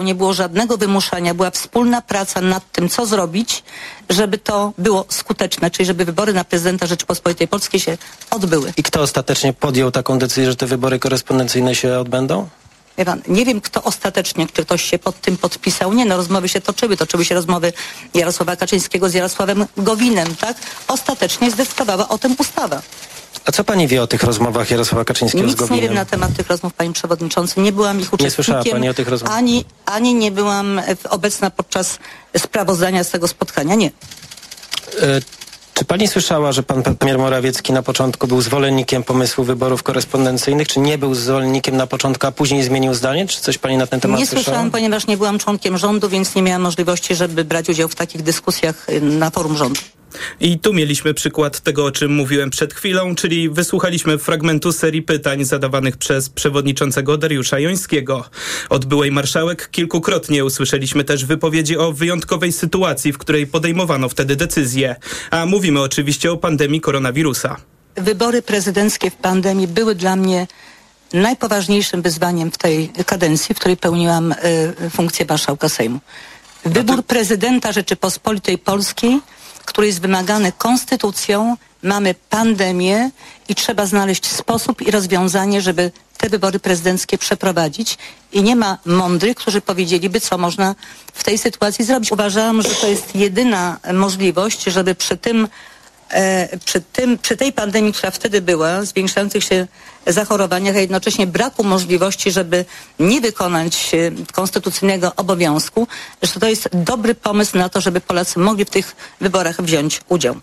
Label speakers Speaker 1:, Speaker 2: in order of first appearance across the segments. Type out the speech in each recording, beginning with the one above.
Speaker 1: Nie było żadnego wymuszania, była wspólna praca nad tym, co zrobić, żeby to było skuteczne, czyli żeby wybory na prezydenta Rzeczypospolitej Polskiej się odbyły.
Speaker 2: I kto ostatecznie podjął taką decyzję, że te wybory korespondencyjne się odbędą?
Speaker 1: Nie wiem, kto ostatecznie, czy ktoś się pod tym podpisał. Nie, no rozmowy się toczyły. Toczyły się rozmowy Jarosława Kaczyńskiego z Jarosławem Gowinem, tak? Ostatecznie zdecydowała o tym ustawa.
Speaker 2: A co pani wie o tych rozmowach Jarosława Kaczyńskiego z
Speaker 1: Nic
Speaker 2: Gowinem?
Speaker 1: nie wiem na temat tych rozmów, panie przewodniczący. Nie byłam ich uczestnikiem.
Speaker 2: słyszała pani o tych rozmowach?
Speaker 1: Ani, ani nie byłam obecna podczas sprawozdania z tego spotkania. Nie.
Speaker 2: E, Czy pani słyszała, że pan premier Morawiecki na początku był zwolennikiem pomysłu wyborów korespondencyjnych, czy nie był zwolennikiem na początku, a później zmienił zdanie? Czy coś pani na ten temat
Speaker 1: Nie
Speaker 2: słyszała?
Speaker 1: słyszałam, ponieważ nie byłam członkiem rządu, więc nie miałam możliwości, żeby brać udział w takich dyskusjach y, na forum rządu.
Speaker 3: I tu mieliśmy przykład tego, o czym mówiłem przed chwilą, czyli wysłuchaliśmy fragmentu serii pytań zadawanych przez przewodniczącego Dariusza Jońskiego. Od byłej marszałek kilkukrotnie usłyszeliśmy też wypowiedzi o wyjątkowej sytuacji, w której podejmowano wtedy decyzje. A mówimy oczywiście o pandemii koronawirusa.
Speaker 1: Wybory prezydenckie w pandemii były dla mnie najpoważniejszym wyzwaniem w tej kadencji, w której pełniłam y, funkcję marszałka Sejmu. Wybór prezydenta Rzeczypospolitej Polskiej, który jest wymagany konstytucją, mamy pandemię i trzeba znaleźć sposób i rozwiązanie, żeby te wybory prezydenckie przeprowadzić. I nie ma mądrych, którzy powiedzieliby, co można w tej sytuacji zrobić. Uważałam, że to jest jedyna możliwość, żeby przy tym przy, tym, przy tej pandemii, która wtedy była, zwiększających się zachorowaniach, a jednocześnie braku możliwości, żeby nie wykonać e, konstytucyjnego obowiązku, że to jest dobry pomysł na to, żeby Polacy mogli w tych wyborach wziąć udział.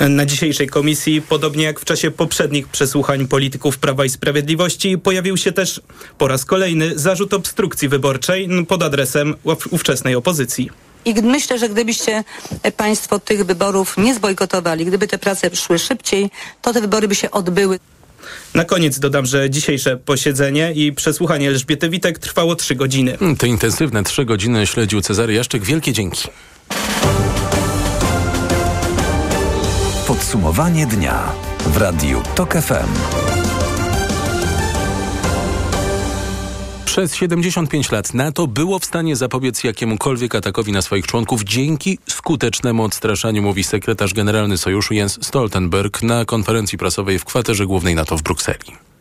Speaker 3: Na dzisiejszej komisji, podobnie jak w czasie poprzednich przesłuchań polityków Prawa i Sprawiedliwości, pojawił się też po raz kolejny zarzut obstrukcji wyborczej pod adresem ów- ówczesnej opozycji.
Speaker 1: I myślę, że gdybyście Państwo tych wyborów nie zbojkotowali, gdyby te prace szły szybciej, to te wybory by się odbyły.
Speaker 3: Na koniec dodam, że dzisiejsze posiedzenie i przesłuchanie Elżbiety Witek trwało trzy godziny.
Speaker 4: Te intensywne trzy godziny śledził Cezary Jaszczyk. Wielkie dzięki.
Speaker 5: Podsumowanie dnia w Radiu TOK FM.
Speaker 4: Przez 75 lat NATO było w stanie zapobiec jakiemukolwiek atakowi na swoich członków dzięki skutecznemu odstraszaniu, mówi sekretarz generalny sojuszu Jens Stoltenberg na konferencji prasowej w kwaterze głównej NATO w Brukseli.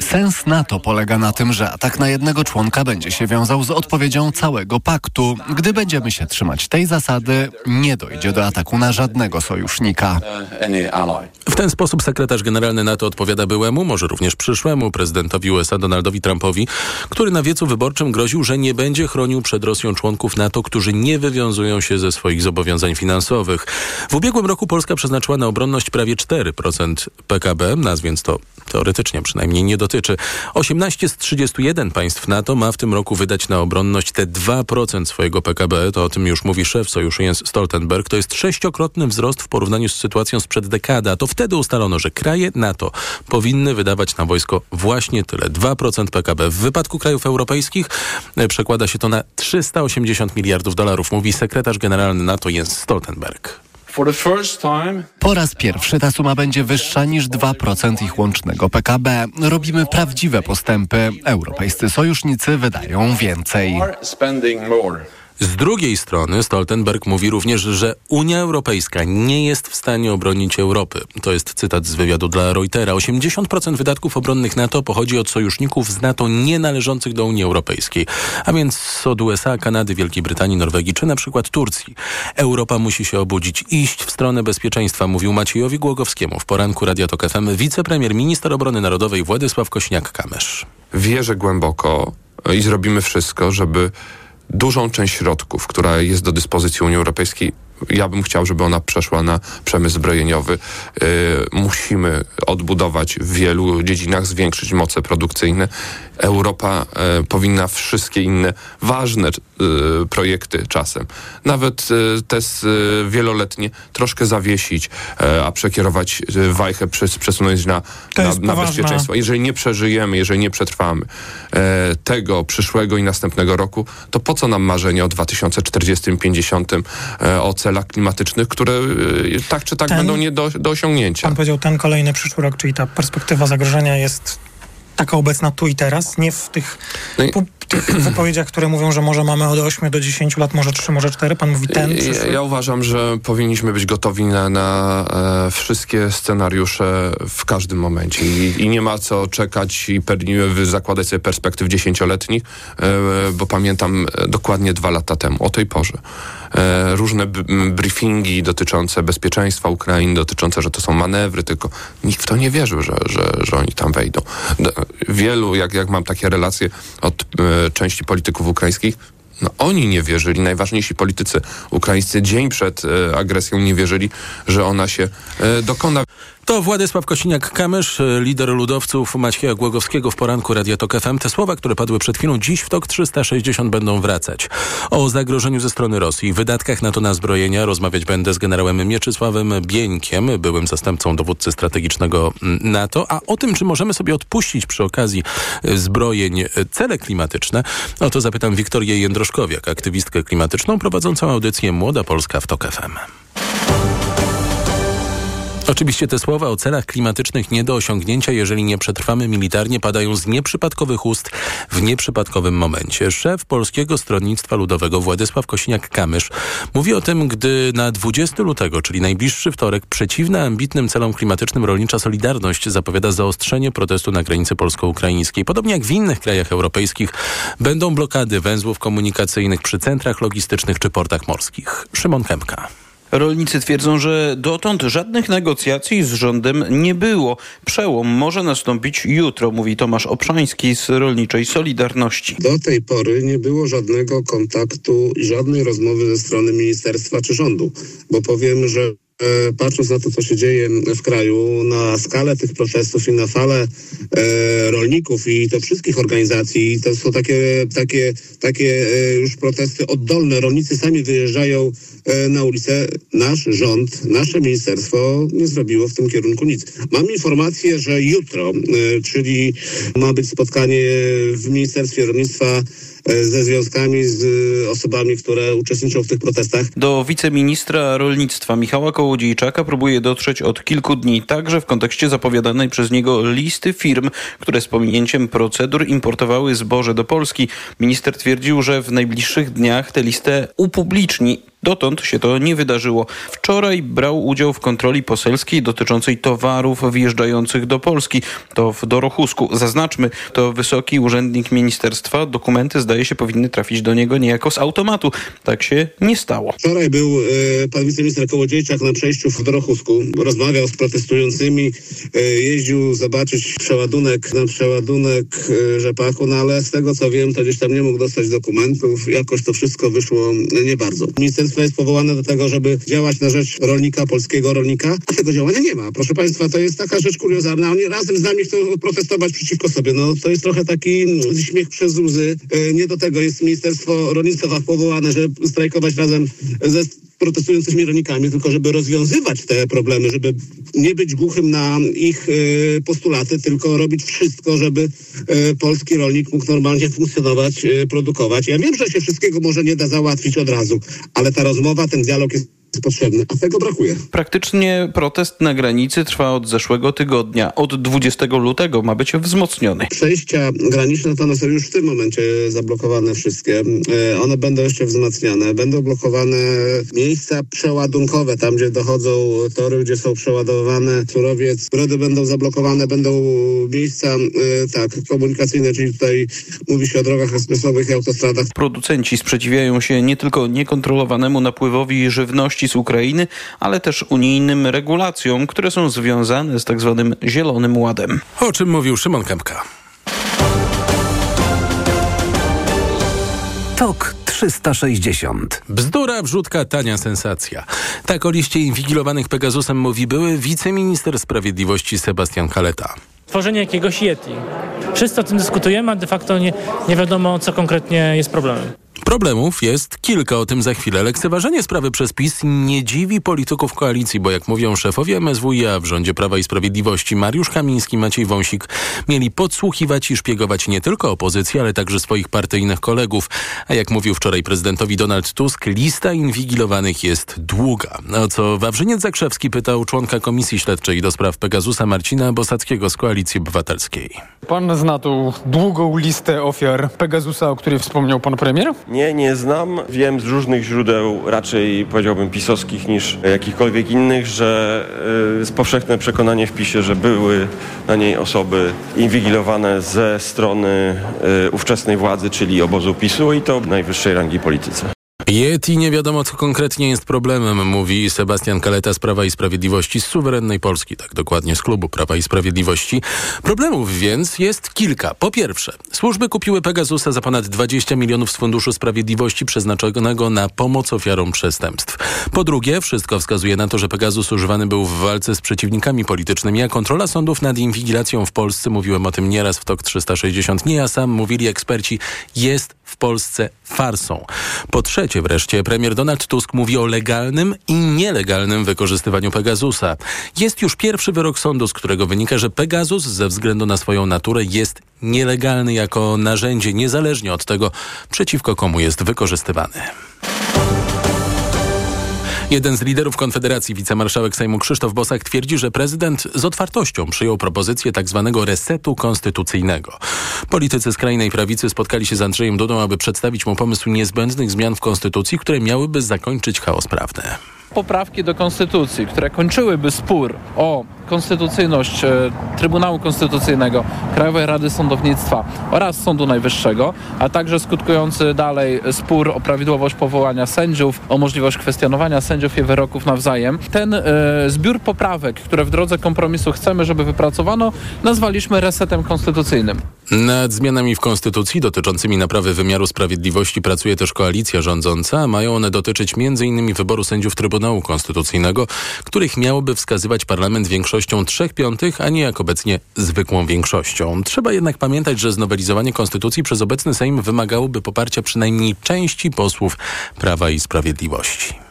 Speaker 6: Sens NATO polega na tym, że atak na jednego członka będzie się wiązał z odpowiedzią całego paktu. Gdy będziemy się trzymać tej zasady, nie dojdzie do ataku na żadnego sojusznika.
Speaker 4: W ten sposób sekretarz generalny NATO odpowiada byłemu, może również przyszłemu prezydentowi USA Donaldowi Trumpowi, który na wiecu wyborczym groził, że nie będzie chronił przed Rosją członków NATO, którzy nie wywiązują się ze swoich zobowiązań finansowych. W ubiegłym roku Polska przeznaczyła na obronność prawie 4% PKB, nas więc to teoretycznie przynajmniej nie dotyczy. 18 z 31 państw NATO ma w tym roku wydać na obronność te 2% swojego PKB. To o tym już mówi szef sojuszu Jens Stoltenberg. To jest sześciokrotny wzrost w porównaniu z sytuacją sprzed dekady. To wtedy ustalono, że kraje NATO powinny wydawać na wojsko właśnie tyle. 2% PKB. W wypadku krajów europejskich e, przekłada się to na 380 miliardów dolarów, mówi sekretarz generalny NATO Jens Stoltenberg.
Speaker 6: Po raz pierwszy ta suma będzie wyższa niż 2% ich łącznego PKB. Robimy prawdziwe postępy. Europejscy sojusznicy wydają więcej.
Speaker 4: Z drugiej strony Stoltenberg mówi również, że Unia Europejska nie jest w stanie obronić Europy. To jest cytat z wywiadu dla Reutera. 80% wydatków obronnych NATO pochodzi od sojuszników z NATO nie należących do Unii Europejskiej, a więc od USA, Kanady, Wielkiej Brytanii, Norwegii czy na przykład Turcji. Europa musi się obudzić, iść w stronę bezpieczeństwa, mówił Maciejowi Głogowskiemu w poranku Radia Tok FM wicepremier, minister obrony narodowej Władysław Kośniak-Kamysz.
Speaker 7: Wierzę głęboko i zrobimy wszystko, żeby dużą część środków, która jest do dyspozycji Unii Europejskiej, ja bym chciał, żeby ona przeszła na przemysł zbrojeniowy. Yy, musimy odbudować w wielu dziedzinach, zwiększyć moce produkcyjne. Europa yy, powinna wszystkie inne ważne yy, projekty czasem, nawet te wieloletnie, troszkę zawiesić, a przekierować wajchę, przes, przesunąć na, na, na bezpieczeństwo. Jeżeli nie przeżyjemy, jeżeli nie przetrwamy tego przyszłego i następnego roku, to po co nam marzenie o 2040-50 e, o celach klimatycznych, które e, tak czy tak
Speaker 8: Ten-
Speaker 7: będą nie do, do osiągnięcia?
Speaker 8: Pan powiedział, ten kolejny przyszły rok, czyli ta perspektywa zagrożenia jest taka obecna tu i teraz, nie w tych
Speaker 7: No i-
Speaker 8: wypowiedziach, które mówią, że może mamy od 8 do 10 lat, może 3, może 4? Pan mówi ten,
Speaker 7: ja, ja uważam, że powinniśmy być gotowi na, na e, wszystkie scenariusze w każdym momencie I, i nie ma co czekać i per, zakładać sobie perspektyw dziesięcioletnich, e, bo pamiętam dokładnie dwa lata temu, o tej porze. E, różne briefingi dotyczące bezpieczeństwa Ukrainy, dotyczące, że to są manewry, tylko nikt w to nie wierzył, że, że, że oni tam wejdą. Wielu, jak, jak mam takie relacje od e, części polityków ukraińskich, no, oni nie wierzyli, najważniejsi politycy ukraińscy dzień przed e, agresją nie wierzyli, że ona się e, dokona.
Speaker 4: To Władysław Kosiniak-Kamysz, lider ludowców Macieja Głogowskiego w poranku Radia Tok FM. Te słowa, które padły przed chwilą, dziś w TOK 360 będą wracać. O zagrożeniu ze strony Rosji, wydatkach na to na zbrojenia rozmawiać będę z generałem Mieczysławem Bieńkiem, byłym zastępcą dowódcy strategicznego NATO, a o tym, czy możemy sobie odpuścić przy okazji zbrojeń cele klimatyczne, o to zapytam Wiktorię Jędroszkowiak, aktywistkę klimatyczną prowadzącą audycję Młoda Polska w TOK FM. Oczywiście te słowa o celach klimatycznych nie do osiągnięcia, jeżeli nie przetrwamy militarnie, padają z nieprzypadkowych ust w nieprzypadkowym momencie. Szef Polskiego Stronnictwa Ludowego Władysław Kosiniak-Kamysz mówi o tym, gdy na 20 lutego, czyli najbliższy wtorek, przeciwna ambitnym celom klimatycznym rolnicza Solidarność zapowiada zaostrzenie protestu na granicy polsko-ukraińskiej. Podobnie jak w innych krajach europejskich będą blokady węzłów komunikacyjnych przy centrach logistycznych czy portach morskich. Szymon Kępka.
Speaker 9: Rolnicy twierdzą, że dotąd żadnych negocjacji z rządem nie było. Przełom może nastąpić jutro, mówi Tomasz Obszański z Rolniczej Solidarności.
Speaker 10: Do tej pory nie było żadnego kontaktu żadnej rozmowy ze strony ministerstwa czy rządu, bo powiem, że patrząc na to, co się dzieje w kraju, na skalę tych protestów i na falę e, rolników i to wszystkich organizacji, to są takie, takie, takie e, już protesty oddolne. Rolnicy sami wyjeżdżają e, na ulicę. Nasz rząd, nasze ministerstwo nie zrobiło w tym kierunku nic. Mam informację, że jutro, e, czyli ma być spotkanie w Ministerstwie Rolnictwa E, ze związkami, z e, osobami, które uczestniczą w tych protestach.
Speaker 9: Do wiceministra rolnictwa Michała Kołodziejczaka próbuje dotrzeć od kilku dni, także w kontekście zapowiadanej przez niego listy firm, które z pominięciem procedur importowały zboże do Polski. Minister twierdził, że w najbliższych dniach tę listę upubliczni. Dotąd się to nie wydarzyło. Wczoraj brał udział w kontroli poselskiej dotyczącej towarów wjeżdżających do Polski. To w Dorochusku. Zaznaczmy, to wysoki urzędnik ministerstwa. Dokumenty zdaje się powinny trafić do niego niejako z automatu. Tak się nie stało.
Speaker 10: Wczoraj był e, pan wiceminister Kołodziejczak na przejściu w Dorochusku. Rozmawiał z protestującymi, e, jeździł zobaczyć przeładunek na przeładunek e, rzepaku, no ale z tego co wiem, to gdzieś tam nie mógł dostać dokumentów. Jakoś to wszystko wyszło nie bardzo. Ministerstwo jest powołane do tego, żeby działać na rzecz rolnika, polskiego rolnika, a tego działania nie ma. Proszę Państwa, to jest taka rzecz kuriozalna. Oni razem z nami chcą protestować przeciwko sobie. No to jest trochę taki śmiech przez łzy. E, nie do tego jest Ministerstwo Rolnictwa powołane, żeby strajkować razem ze protestującymi rolnikami, tylko żeby rozwiązywać te problemy, żeby nie być głuchym na ich e, postulaty, tylko robić wszystko, żeby e, polski rolnik mógł normalnie funkcjonować, e, produkować. Ja wiem, że się wszystkiego może nie da załatwić od razu, ale ta rozmowa, ten dialog jest potrzebny, a tego brakuje.
Speaker 9: Praktycznie protest na granicy trwa od zeszłego tygodnia. Od 20 lutego ma być wzmocniony.
Speaker 10: Przejścia graniczne to one są już w tym momencie zablokowane wszystkie. E, one będą jeszcze wzmacniane. Będą blokowane miejsca przeładunkowe, tam gdzie dochodzą tory, gdzie są przeładowywane surowiec. Brody będą zablokowane, będą miejsca e, tak komunikacyjne, czyli tutaj mówi się o drogach ekspresowych i autostradach.
Speaker 9: Producenci sprzeciwiają się nie tylko niekontrolowanemu napływowi żywności, z Ukrainy, ale też unijnym regulacjom, które są związane z tak zwanym Zielonym Ładem.
Speaker 4: O czym mówił Szymon Kępka.
Speaker 5: TOK 360.
Speaker 4: Bzdura, wrzutka, tania sensacja. Tak o liście inwigilowanych Pegasusem mówi były wiceminister sprawiedliwości Sebastian Kaleta.
Speaker 11: Tworzenie jakiegoś Yeti. Wszyscy o tym dyskutujemy, a de facto nie, nie wiadomo, co konkretnie jest problemem.
Speaker 4: Problemów jest kilka, o tym za chwilę. Lekceważenie sprawy przez PiS nie dziwi polityków koalicji, bo jak mówią szefowie MSWiA w rządzie Prawa i Sprawiedliwości Mariusz Kamiński, Maciej Wąsik mieli podsłuchiwać i szpiegować nie tylko opozycję, ale także swoich partyjnych kolegów. A jak mówił wczoraj prezydentowi Donald Tusk, lista inwigilowanych jest długa. O co Wawrzyniec Zakrzewski pytał członka Komisji Śledczej do spraw Pegasusa Marcina Bosackiego z Koalicji Obywatelskiej.
Speaker 11: Pan zna tą długą listę ofiar Pegasusa, o której wspomniał pan premier?
Speaker 12: Nie, nie znam. Wiem z różnych źródeł, raczej powiedziałbym pisowskich niż jakichkolwiek innych, że jest powszechne przekonanie w PiSie, że były na niej osoby inwigilowane ze strony y, ówczesnej władzy, czyli obozu PiSu i to najwyższej rangi polityce.
Speaker 4: Yeti nie wiadomo, co konkretnie jest problemem, mówi Sebastian Kaleta z Prawa i Sprawiedliwości z suwerennej Polski, tak dokładnie z klubu Prawa i Sprawiedliwości. Problemów więc jest kilka. Po pierwsze, służby kupiły Pegasusa za ponad 20 milionów z Funduszu Sprawiedliwości przeznaczonego na pomoc ofiarom przestępstw. Po drugie, wszystko wskazuje na to, że Pegasus używany był w walce z przeciwnikami politycznymi, a kontrola sądów nad inwigilacją w Polsce, mówiłem o tym nieraz w TOK 360, nie ja sam, mówili eksperci, jest w Polsce farsą. Po trzecie wreszcie, premier Donald Tusk mówi o legalnym i nielegalnym wykorzystywaniu Pegasusa. Jest już pierwszy wyrok sądu, z którego wynika, że Pegasus ze względu na swoją naturę jest nielegalny jako narzędzie, niezależnie od tego, przeciwko komu jest wykorzystywany. Jeden z liderów Konfederacji, wicemarszałek Sejmu Krzysztof Bosak twierdzi, że prezydent z otwartością przyjął propozycję tzw. Tak resetu konstytucyjnego. Politycy skrajnej prawicy spotkali się z Andrzejem Dudą, aby przedstawić mu pomysł niezbędnych zmian w konstytucji, które miałyby zakończyć chaos prawny
Speaker 13: poprawki do konstytucji, które kończyłyby spór o konstytucyjność e, Trybunału Konstytucyjnego, Krajowej Rady Sądownictwa oraz Sądu Najwyższego, a także skutkujący dalej spór o prawidłowość powołania sędziów, o możliwość kwestionowania sędziów i wyroków nawzajem. Ten e, zbiór poprawek, które w drodze kompromisu chcemy, żeby wypracowano, nazwaliśmy resetem konstytucyjnym.
Speaker 4: Nad zmianami w Konstytucji dotyczącymi naprawy wymiaru sprawiedliwości pracuje też koalicja rządząca. Mają one dotyczyć m.in. wyboru sędziów Trybunału Konstytucyjnego, których miałoby wskazywać parlament większością trzech piątych, a nie jak obecnie zwykłą większością. Trzeba jednak pamiętać, że znowelizowanie Konstytucji przez obecny Sejm wymagałoby poparcia przynajmniej części posłów Prawa i Sprawiedliwości.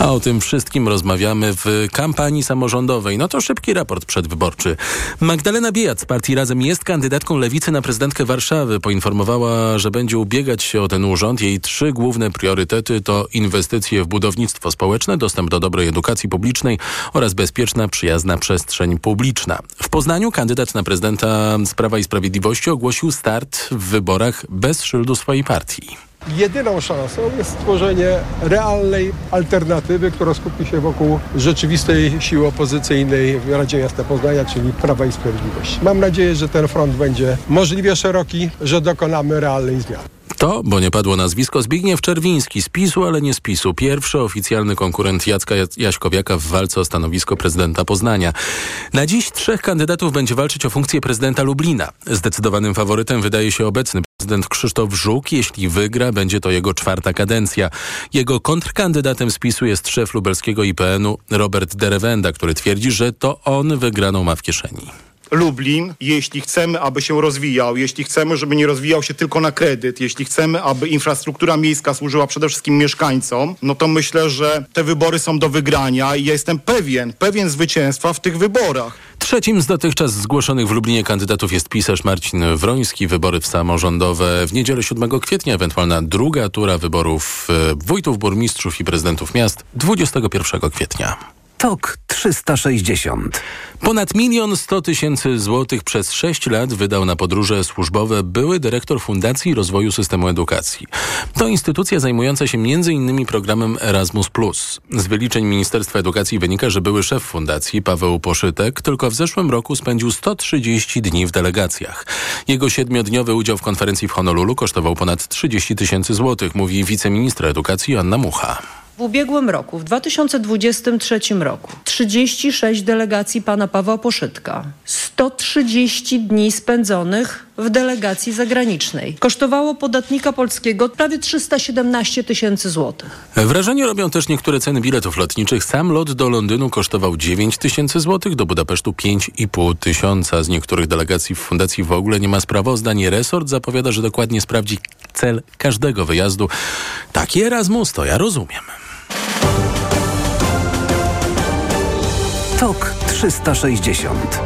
Speaker 4: A o tym wszystkim rozmawiamy w kampanii samorządowej. No to szybki raport przedwyborczy. Magdalena Biejat z partii Razem jest kandydatką Lewicy na prezydentkę Warszawy. Poinformowała, że będzie ubiegać się o ten urząd. Jej trzy główne priorytety to inwestycje w budownictwo społeczne, dostęp do dobrej edukacji publicznej oraz bezpieczna, przyjazna przestrzeń publiczna. W Poznaniu kandydat na prezydenta z Prawa i Sprawiedliwości ogłosił start w wyborach bez szyldu swojej partii.
Speaker 14: Jedyną szansą jest stworzenie realnej alternatywy, która skupi się wokół rzeczywistej siły opozycyjnej w Radzie Miasta Poznania, czyli Prawa i Sprawiedliwości. Mam nadzieję, że ten front będzie możliwie szeroki, że dokonamy realnej zmiany.
Speaker 4: To, bo nie padło nazwisko, Zbigniew Czerwiński z PiSu, ale nie z PiSu. Pierwszy oficjalny konkurent Jacka Jaśkowiaka w walce o stanowisko prezydenta Poznania. Na dziś trzech kandydatów będzie walczyć o funkcję prezydenta Lublina. Zdecydowanym faworytem wydaje się obecny prezydent Krzysztof Żuk. Jeśli wygra, będzie to jego czwarta kadencja. Jego kontrkandydatem z PiSu jest szef lubelskiego IPN-u Robert Derewenda, który twierdzi, że to on wygraną ma w kieszeni.
Speaker 15: Lublin, jeśli chcemy, aby się rozwijał, jeśli chcemy, żeby nie rozwijał się tylko na kredyt, jeśli chcemy, aby infrastruktura miejska służyła przede wszystkim mieszkańcom, no to myślę, że te wybory są do wygrania i ja jestem pewien, pewien zwycięstwa w tych wyborach.
Speaker 4: Trzecim z dotychczas zgłoszonych w Lublinie kandydatów jest pisarz Marcin Wroński. Wybory w samorządowe w niedzielę 7 kwietnia, ewentualna druga tura wyborów e, wójtów, burmistrzów i prezydentów miast 21 kwietnia.
Speaker 5: TOK 360.
Speaker 4: Ponad milion sto tysięcy złotych przez sześć lat wydał na podróże służbowe były dyrektor Fundacji Rozwoju Systemu Edukacji. To instytucja zajmująca się m.in. programem Erasmus+. Z wyliczeń Ministerstwa Edukacji wynika, że były szef fundacji Paweł Poszytek tylko w zeszłym roku spędził 130 dni w delegacjach. Jego siedmiodniowy udział w konferencji w Honolulu kosztował ponad 30 tysięcy złotych, mówi wiceministra edukacji Anna Mucha.
Speaker 16: W ubiegłym roku, w 2023 roku, 36 delegacji pana Pawła Poszytka, 130 dni spędzonych w delegacji zagranicznej. Kosztowało podatnika polskiego prawie 317 tysięcy złotych.
Speaker 4: Wrażenie robią też niektóre ceny biletów lotniczych. Sam lot do Londynu kosztował 9 tysięcy złotych, do Budapesztu 5,5 tysiąca. Z niektórych delegacji w fundacji w ogóle nie ma sprawozdań. Resort zapowiada, że dokładnie sprawdzi cel każdego wyjazdu. Taki Erasmus to ja rozumiem.
Speaker 5: TOK 360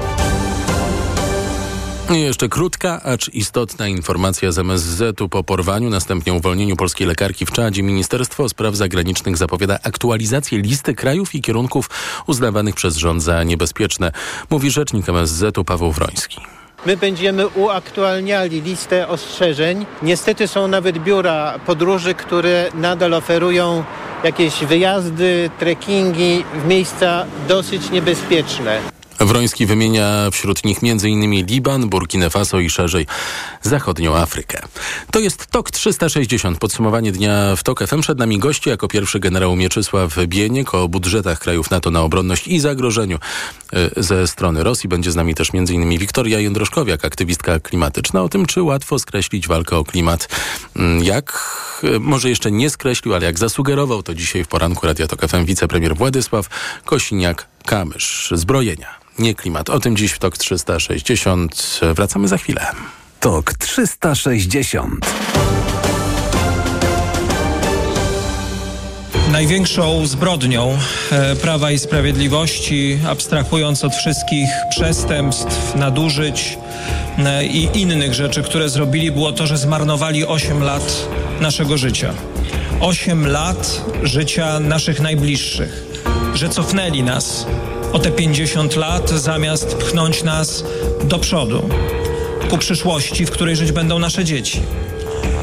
Speaker 4: i jeszcze krótka, acz istotna informacja z MSZ-u po porwaniu, następnie uwolnieniu polskiej lekarki w Czadzie. Ministerstwo Spraw Zagranicznych zapowiada aktualizację listy krajów i kierunków uznawanych przez rząd za niebezpieczne, mówi rzecznik MSZ-u Paweł Wroński.
Speaker 17: My będziemy uaktualniali listę ostrzeżeń. Niestety są nawet biura podróży, które nadal oferują jakieś wyjazdy, trekkingi w miejsca dosyć niebezpieczne.
Speaker 4: Wroński wymienia wśród nich m.in. Liban, Burkina Faso i szerzej zachodnią Afrykę. To jest TOK 360. Podsumowanie dnia w TOK FM. Przed nami goście jako pierwszy generał Mieczysław Bieniek o budżetach krajów NATO na obronność i zagrożeniu e, ze strony Rosji. Będzie z nami też m.in. Wiktoria Jędroszkowiak, aktywistka klimatyczna, o tym, czy łatwo skreślić walkę o klimat. Mm, jak, e, może jeszcze nie skreślił, ale jak zasugerował, to dzisiaj w poranku Radia TOK FM wicepremier Władysław Kosiniak-Kamysz. Zbrojenia nie klimat. O tym dziś w TOK 360. Wracamy za chwilę.
Speaker 5: TOK 360.
Speaker 8: Największą zbrodnią e, Prawa i Sprawiedliwości, abstrahując od wszystkich przestępstw, nadużyć e, i innych rzeczy, które zrobili, było to, że zmarnowali 8 lat naszego życia. 8 lat życia naszych najbliższych, że cofnęli nas o te 50 lat, zamiast pchnąć nas do przodu, ku przyszłości, w której żyć będą nasze dzieci.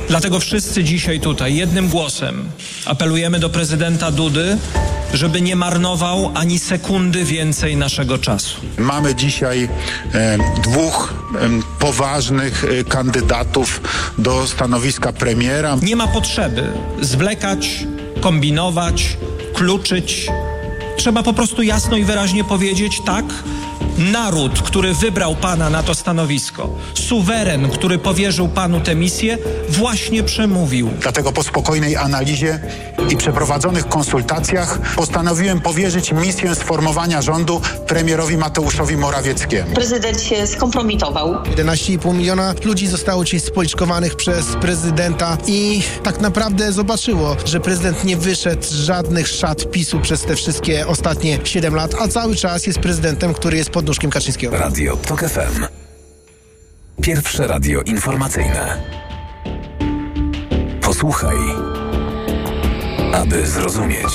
Speaker 8: Dlatego wszyscy dzisiaj tutaj jednym głosem apelujemy do prezydenta Dudy, żeby nie marnował ani sekundy więcej naszego czasu.
Speaker 18: Mamy dzisiaj e, dwóch e, poważnych e, kandydatów do stanowiska premiera.
Speaker 8: Nie ma potrzeby zwlekać, kombinować, kluczyć Trzeba po prostu jasno i wyraźnie powiedzieć tak. Naród, który wybrał pana na to stanowisko, suweren, który powierzył panu tę misję, właśnie przemówił.
Speaker 18: Dlatego po spokojnej analizie i przeprowadzonych konsultacjach postanowiłem powierzyć misję sformowania rządu premierowi Mateuszowi Morawieckiemu.
Speaker 19: Prezydent się skompromitował.
Speaker 20: 11,5 miliona ludzi zostało dzisiaj spoliczkowanych przez prezydenta i tak naprawdę zobaczyło, że prezydent nie wyszedł z żadnych szat PiSu przez te wszystkie ostatnie 7 lat, a cały czas jest prezydentem, który jest pod Kaczyńskiego.
Speaker 5: Radio TOK FM. Pierwsze radio informacyjne. Posłuchaj, aby zrozumieć.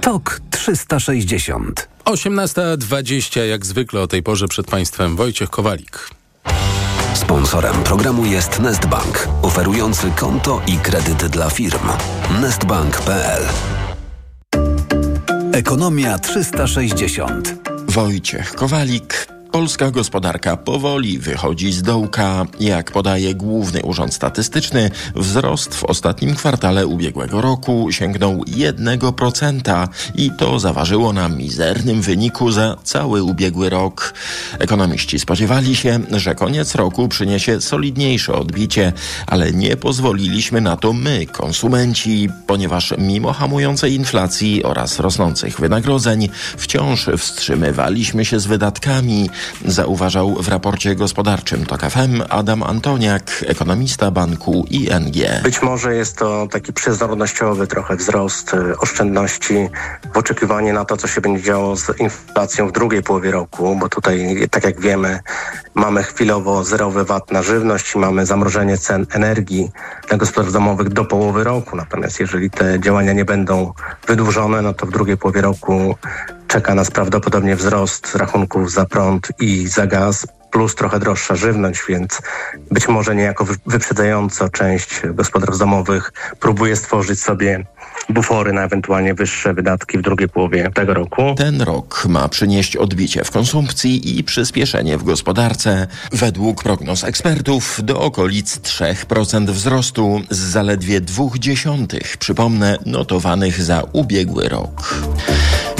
Speaker 5: TOK 360.
Speaker 4: 18.20, jak zwykle o tej porze przed Państwem Wojciech Kowalik.
Speaker 5: Sponsorem programu jest Nestbank, oferujący konto i kredyt dla firm. Nestbank.pl Ekonomia 360.
Speaker 21: Wojciech Kowalik Polska gospodarka powoli wychodzi z dołka. Jak podaje Główny Urząd Statystyczny, wzrost w ostatnim kwartale ubiegłego roku sięgnął 1% i to zaważyło na mizernym wyniku za cały ubiegły rok. Ekonomiści spodziewali się, że koniec roku przyniesie solidniejsze odbicie, ale nie pozwoliliśmy na to my, konsumenci, ponieważ mimo hamującej inflacji oraz rosnących wynagrodzeń, wciąż wstrzymywaliśmy się z wydatkami, zauważał w raporcie gospodarczym TOK FM Adam Antoniak, ekonomista banku ING.
Speaker 22: Być może jest to taki przezornościowy trochę wzrost y, oszczędności w oczekiwaniu na to, co się będzie działo z inflacją w drugiej połowie roku, bo tutaj, tak jak wiemy, mamy chwilowo zerowy VAT na żywność mamy zamrożenie cen energii dla gospodarstw domowych do połowy roku. Natomiast jeżeli te działania nie będą wydłużone, no to w drugiej połowie roku czeka nas prawdopodobnie wzrost rachunków za prąd i za gaz plus trochę droższa żywność, więc być może niejako wyprzedzająco część gospodarstw domowych próbuje stworzyć sobie bufory na ewentualnie wyższe wydatki w drugiej połowie tego roku.
Speaker 21: Ten rok ma przynieść odbicie w konsumpcji i przyspieszenie w gospodarce. Według prognoz ekspertów do okolic 3% wzrostu z zaledwie 0,2, przypomnę, notowanych za ubiegły rok.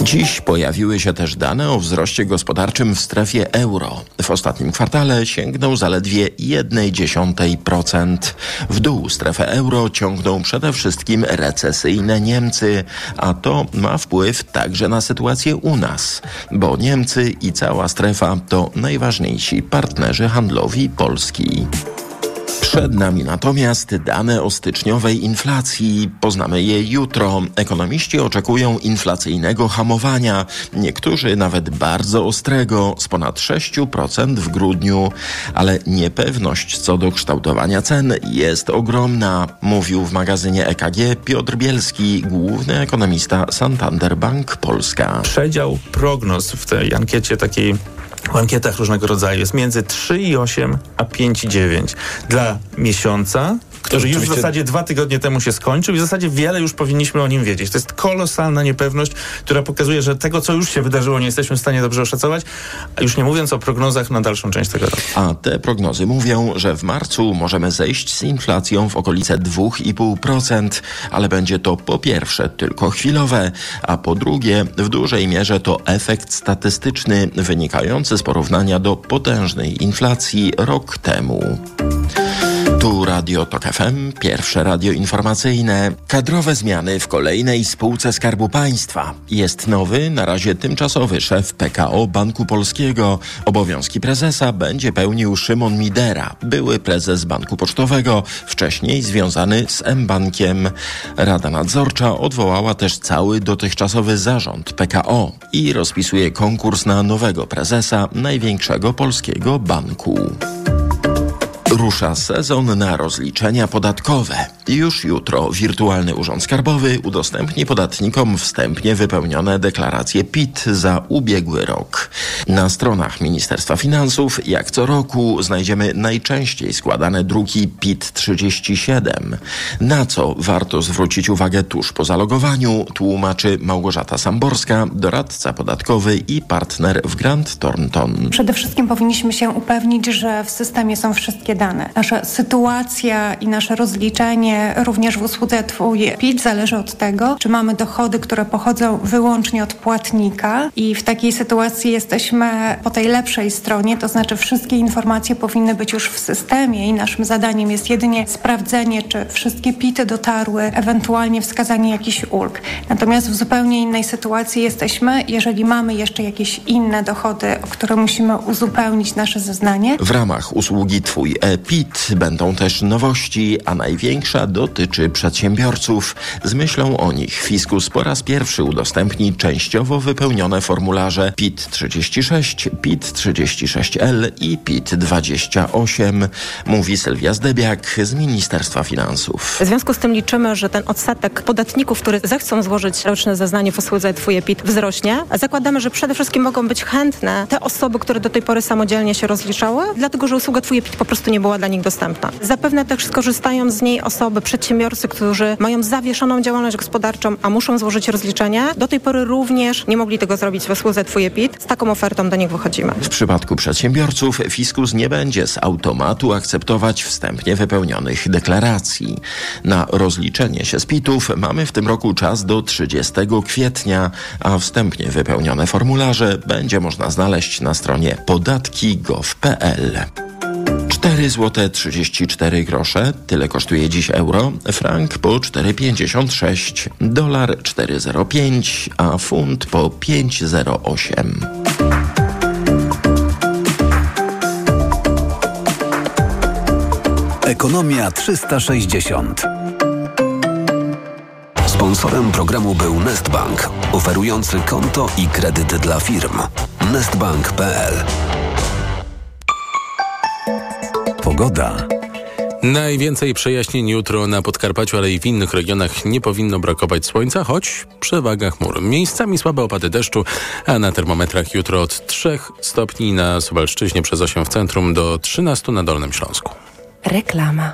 Speaker 21: Dziś pojawiły się też dane o wzroście gospodarczym w strefie euro. W ostatnim kwartale sięgnął zaledwie 1,1%. W dół strefę euro ciągną przede wszystkim recesyjne Niemcy, a to ma wpływ także na sytuację u nas, bo Niemcy i cała strefa to najważniejsi partnerzy handlowi Polski. Przed nami natomiast dane o styczniowej inflacji. Poznamy je jutro. Ekonomiści oczekują inflacyjnego hamowania, niektórzy nawet bardzo ostrego, z ponad 6% w grudniu. Ale niepewność co do kształtowania cen jest ogromna, mówił w magazynie EKG Piotr Bielski, główny ekonomista Santander Bank Polska.
Speaker 23: Przedział prognoz w tej ankiecie takiej w ankietach różnego rodzaju jest między 3,8 a 5,9 dla miesiąca który już w zasadzie dwa tygodnie temu się skończył i w zasadzie wiele już powinniśmy o nim wiedzieć. To jest kolosalna niepewność, która pokazuje, że tego, co już się wydarzyło, nie jesteśmy w stanie dobrze oszacować, a już nie mówiąc o prognozach na dalszą część tego roku.
Speaker 21: A te prognozy mówią, że w marcu możemy zejść z inflacją w okolice 2,5%, ale będzie to po pierwsze tylko chwilowe, a po drugie w dużej mierze to efekt statystyczny wynikający z porównania do potężnej inflacji rok temu. Tu Radio Tok FM, pierwsze radio informacyjne. Kadrowe zmiany w kolejnej spółce Skarbu Państwa. Jest nowy, na razie tymczasowy szef PKO Banku Polskiego. Obowiązki prezesa będzie pełnił Szymon Midera, były prezes Banku Pocztowego, wcześniej związany z M-Bankiem. Rada Nadzorcza odwołała też cały dotychczasowy zarząd PKO i rozpisuje konkurs na nowego prezesa największego polskiego banku. Rusza sezon na rozliczenia podatkowe. Już jutro Wirtualny Urząd Skarbowy udostępni podatnikom wstępnie wypełnione deklaracje PIT za ubiegły rok. Na stronach Ministerstwa Finansów, jak co roku, znajdziemy najczęściej składane druki PIT 37. Na co warto zwrócić uwagę tuż po zalogowaniu, tłumaczy Małgorzata Samborska, doradca podatkowy i partner w Grant Thornton.
Speaker 24: Przede wszystkim powinniśmy się upewnić, że w systemie są wszystkie dane dane. Nasza sytuacja i nasze rozliczenie również w usłudze Twój PIT zależy od tego, czy mamy dochody, które pochodzą wyłącznie od płatnika i w takiej sytuacji jesteśmy po tej lepszej stronie, to znaczy wszystkie informacje powinny być już w systemie i naszym zadaniem jest jedynie sprawdzenie, czy wszystkie PITy dotarły, ewentualnie wskazanie jakichś ulg. Natomiast w zupełnie innej sytuacji jesteśmy, jeżeli mamy jeszcze jakieś inne dochody, o które musimy uzupełnić nasze zeznanie.
Speaker 21: W ramach usługi Twój PIT będą też nowości, a największa dotyczy przedsiębiorców. Z myślą o nich Fiskus po raz pierwszy udostępni częściowo wypełnione formularze PIT 36, PIT 36L i PIT 28, mówi Sylwia Zdebiak z Ministerstwa Finansów.
Speaker 25: W związku z tym liczymy, że ten odsetek podatników, którzy zechcą złożyć roczne zeznanie w usłudze Twój PIT wzrośnie. Zakładamy, że przede wszystkim mogą być chętne te osoby, które do tej pory samodzielnie się rozliczały, dlatego że usługa Twój PIT po prostu nie była dla nich dostępna. Zapewne też skorzystają z niej osoby, przedsiębiorcy, którzy mają zawieszoną działalność gospodarczą, a muszą złożyć rozliczenie. Do tej pory również nie mogli tego zrobić we służbie Twój PIT. Z taką ofertą do nich wychodzimy.
Speaker 21: W przypadku przedsiębiorców fiskus nie będzie z automatu akceptować wstępnie wypełnionych deklaracji. Na rozliczenie się z PIT-ów mamy w tym roku czas do 30 kwietnia, a wstępnie wypełnione formularze będzie można znaleźć na stronie podatki.gov.pl. 4 zł 34 grosze, tyle kosztuje dziś euro, frank po 4,56, dolar 4,05, a funt po 5,08.
Speaker 5: Ekonomia 360. Sponsorem programu był Nestbank, oferujący konto i kredyty dla firm. Nestbank.pl Pogoda.
Speaker 4: Najwięcej przejaśnień jutro na Podkarpaciu, ale i w innych regionach nie powinno brakować słońca, choć przewaga chmur. Miejscami słabe opady deszczu, a na termometrach jutro od 3 stopni na Suwalszczyźnie przez 8 w centrum do 13 na Dolnym Śląsku.
Speaker 26: Reklama.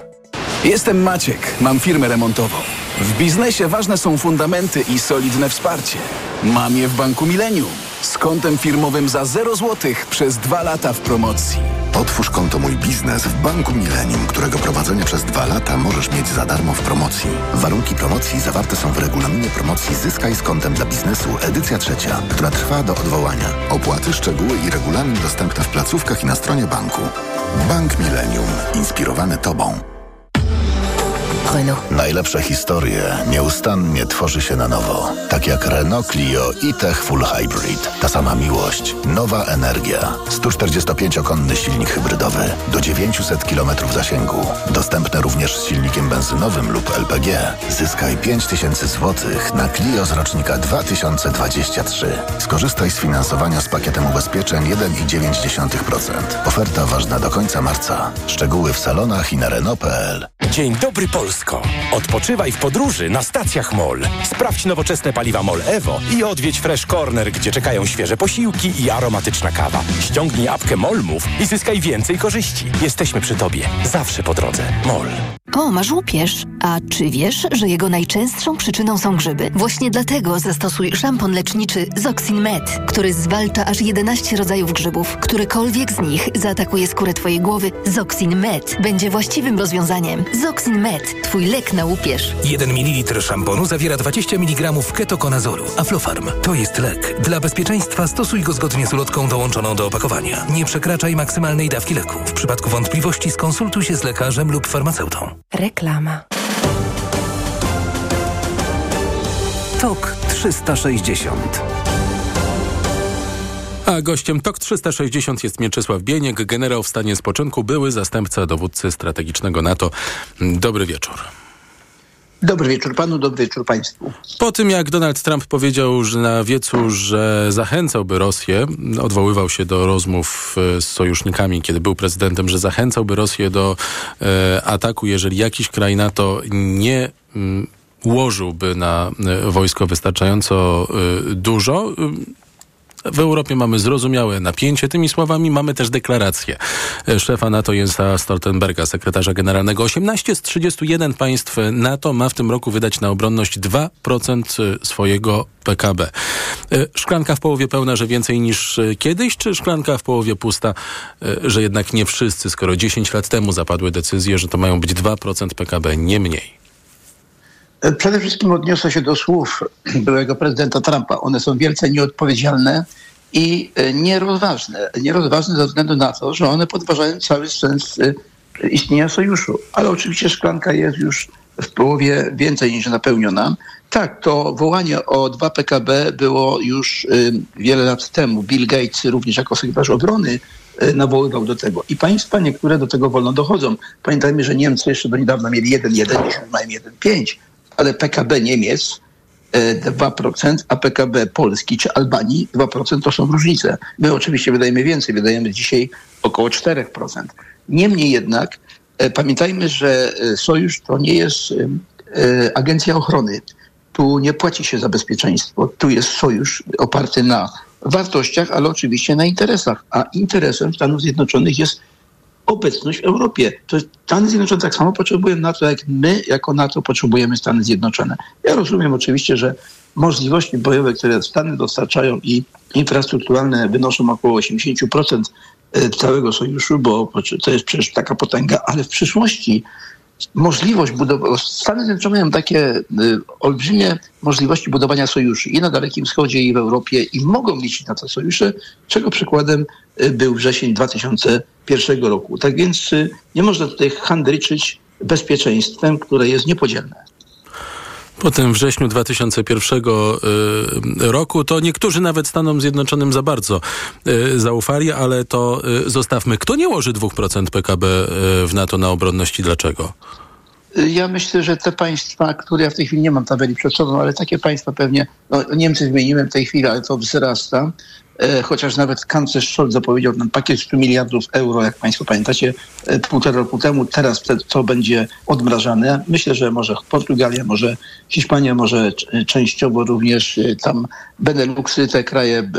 Speaker 26: Jestem Maciek, mam firmę remontową. W biznesie ważne są fundamenty i solidne wsparcie. Mam je w Banku Millennium. Z kontem firmowym za 0 zł przez dwa lata w promocji.
Speaker 27: Otwórz konto Mój Biznes w Banku Millennium, którego prowadzenie przez dwa lata możesz mieć za darmo w promocji. Warunki promocji zawarte są w regulaminie promocji Zyskaj z kontem dla biznesu edycja trzecia, która trwa do odwołania. Opłaty, szczegóły i regulamin dostępne w placówkach i na stronie banku. Bank Millennium. Inspirowany Tobą.
Speaker 26: Renault.
Speaker 27: Najlepsze historie nieustannie tworzy się na nowo. Tak jak Renault Clio i Tech Full Hybrid. Ta sama miłość, nowa energia. 145-konny silnik hybrydowy do 900 km zasięgu. Dostępne również z silnikiem benzynowym lub LPG. Zyskaj 5000 zł na Clio z rocznika 2023. Skorzystaj z finansowania z pakietem ubezpieczeń 1,9%. Oferta ważna do końca marca. Szczegóły w salonach i na Renault.pl.
Speaker 28: Dzień dobry Polsko. Odpoczywaj w podróży na stacjach MOL. Sprawdź nowoczesne paliwa MOL Evo i odwiedź Fresh Corner, gdzie czekają świeże posiłki i aromatyczna kawa. Ściągnij apkę MOL Move i zyskaj więcej korzyści. Jesteśmy przy Tobie. Zawsze po drodze. MOL.
Speaker 29: O, masz łupież. A czy wiesz, że jego najczęstszą przyczyną są grzyby? Właśnie dlatego zastosuj szampon leczniczy Zoxin Med, który zwalcza aż 11 rodzajów grzybów. Którykolwiek z nich zaatakuje skórę Twojej głowy, Zoxin Med będzie właściwym rozwiązaniem. Zoxin Med, Twój lek na łupież.
Speaker 25: 1 ml szamponu zawiera 20 mg ketokonazolu. Aflofarm to jest lek. Dla bezpieczeństwa stosuj go zgodnie z ulotką dołączoną do opakowania. Nie przekraczaj maksymalnej dawki leku. W przypadku wątpliwości skonsultuj się z lekarzem lub farmaceutą.
Speaker 26: Reklama.
Speaker 5: TOK 360.
Speaker 4: A gościem TOK 360 jest Mieczysław Bieniek, generał w stanie spoczynku, były zastępca dowódcy strategicznego NATO. Dobry wieczór.
Speaker 30: Dobry wieczór panu, dobry wieczór państwu.
Speaker 4: Po tym jak Donald Trump powiedział że na wiecu, że zachęcałby Rosję, odwoływał się do rozmów e, z sojusznikami, kiedy był prezydentem, że zachęcałby Rosję do e, ataku, jeżeli jakiś kraj NATO nie m, ułożyłby na e, wojsko wystarczająco e, dużo. W Europie mamy zrozumiałe napięcie tymi słowami, mamy też deklarację e, szefa NATO Jensa Stoltenberga, sekretarza generalnego. 18 z 31 państw NATO ma w tym roku wydać na obronność 2% swojego PKB. E, Szklanka w połowie pełna, że więcej niż e, kiedyś, czy szklanka w połowie pusta, e, że jednak nie wszyscy, skoro 10 lat temu zapadły decyzje, że to mają być 2% PKB, nie mniej?
Speaker 30: Przede wszystkim odniosę się do słów byłego prezydenta Trumpa. One są wielce nieodpowiedzialne i e, nierozważne. Nierozważne ze względu na to, że one podważają cały sens e, istnienia sojuszu. Ale oczywiście szklanka jest już w połowie więcej niż napełniona. Tak, to wołanie o 2 PKB było już y, wiele lat temu. Bill Gates również jako sekretarz obrony nawoływał do tego. I państwa niektóre do tego wolno dochodzą. Pamiętajmy, że Niemcy jeszcze do niedawna mieli 1,1, dziś mają 1,5, ale PKB Niemiec y, 2%, a PKB Polski czy Albanii 2% to są różnice. My oczywiście wydajemy więcej, wydajemy dzisiaj około 4%. Niemniej jednak e, pamiętajmy, że e, sojusz to nie jest e, agencja ochrony. Tu nie płaci się za bezpieczeństwo. Tu jest sojusz oparty na wartościach, ale oczywiście na interesach. A interesem Stanów Zjednoczonych jest obecność w Europie. To Stany Zjednoczone tak samo potrzebują NATO, jak my jako NATO potrzebujemy Stany Zjednoczone. Ja rozumiem oczywiście, że możliwości bojowe, które Stany dostarczają i infrastrukturalne wynoszą około 80% całego sojuszu, bo to jest przecież taka potęga, ale w przyszłości możliwość budowania, Stany Zjednoczone mają takie y, olbrzymie możliwości budowania sojuszy i na Dalekim Wschodzie, i w Europie i mogą liczyć na te sojusze, czego przykładem y, był wrzesień 2001 roku. Tak więc y, nie można tutaj handryczyć bezpieczeństwem, które jest niepodzielne.
Speaker 4: Po tym wrześniu 2001 y, roku to niektórzy nawet Stanom Zjednoczonym za bardzo y, zaufali, ale to zostawmy. Kto nie łoży 2% PKB w NATO na obronność i dlaczego?
Speaker 30: Ja myślę, że te państwa, które ja w tej chwili nie mam tabeli przed sobą, ale takie państwa pewnie, no Niemcy zmienimy w tej chwili, ale to wzrasta. E, chociaż nawet kanclerz Scholz zapowiedział ten pakiet 100 miliardów euro, jak Państwo pamiętacie, e, półtora roku temu. Teraz to będzie odmrażane. Myślę, że może Portugalia, może Hiszpania, może częściowo również e, tam Beneluxy, te kraje,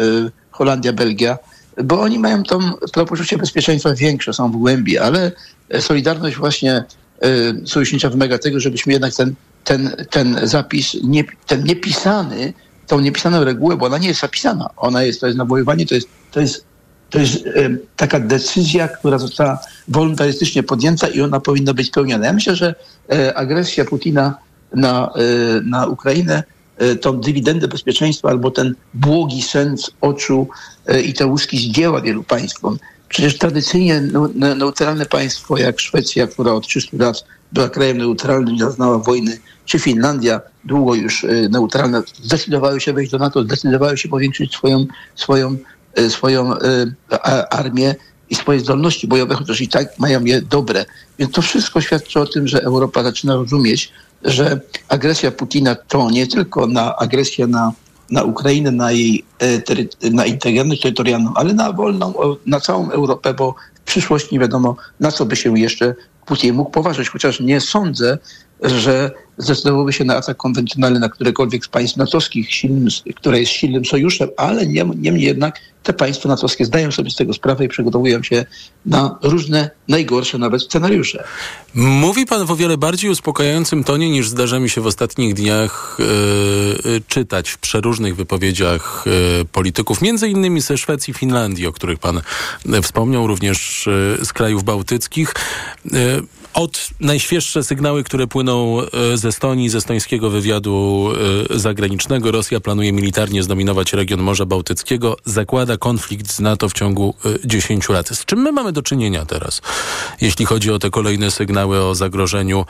Speaker 30: Holandia, Belgia, bo oni mają tą, to poczucie bezpieczeństwa większe, są w głębi, ale Solidarność właśnie sojusznicza wymaga tego, żebyśmy jednak ten, ten, ten zapis, nie, ten niepisany, tą niepisaną regułę, bo ona nie jest zapisana. Ona jest, to jest nawoływanie, to jest, to jest, to jest taka decyzja, która została wolontarystycznie podjęta i ona powinna być spełniona. Ja myślę, że e, agresja Putina na, e, na Ukrainę e, tą dywidendę bezpieczeństwa albo ten błogi sens oczu i te łuski zdjęła wielu państwom. Przecież tradycyjnie neutralne państwo jak Szwecja, która od 300 lat była krajem neutralnym, nie zaznała wojny, czy Finlandia, długo już y, neutralne, zdecydowały się wejść do NATO, zdecydowały się powiększyć swoją, swoją, y, swoją y, armię i swoje zdolności bojowe, chociaż i tak mają je dobre. Więc to wszystko świadczy o tym, że Europa zaczyna rozumieć, że agresja Putina to nie tylko na agresja na, na Ukrainę, na jej, na integralność terytorialną, ale na wolną, na całą Europę, bo w przyszłości nie wiadomo, na co by się jeszcze Putin mógł poważyć, chociaż nie sądzę, że zdecydowałby się na atak konwencjonalny na którekolwiek z państw natowskich, które jest silnym sojuszem, ale niemniej jednak te państwa natowskie zdają sobie z tego sprawę i przygotowują się na różne, najgorsze nawet scenariusze.
Speaker 4: Mówi pan w o wiele bardziej uspokajającym tonie niż zdarza mi się w ostatnich dniach yy, czytać w przeróżnych wypowiedziach yy, polityków, między innymi ze Szwecji i Finlandii, o których pan wspomniał, również yy, z krajów bałtyckich. Od najświeższe sygnały, które płyną ze Estonii, z estońskiego wywiadu zagranicznego, Rosja planuje militarnie zdominować region Morza Bałtyckiego, zakłada konflikt z NATO w ciągu 10 lat. Z czym my mamy do czynienia teraz, jeśli chodzi o te kolejne sygnały o zagrożeniu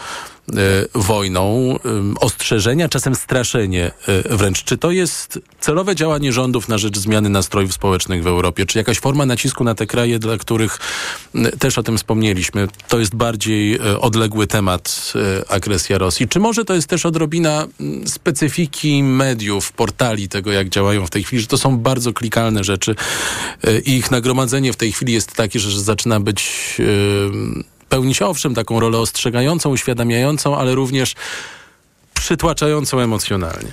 Speaker 4: wojną, y, ostrzeżenia, czasem straszenie y, wręcz? Czy to jest celowe działanie rządów na rzecz zmiany nastrojów społecznych w Europie? Czy jakaś forma nacisku na te kraje, dla których też o tym wspomnieliśmy, to jest bardziej odległy temat agresja Rosji? Czy może to jest też odrobina specyfiki mediów, portali, tego jak działają w tej chwili, że to są bardzo klikalne rzeczy i ich nagromadzenie w tej chwili jest takie, że zaczyna być pełnić owszem taką rolę ostrzegającą, uświadamiającą, ale również przytłaczającą emocjonalnie.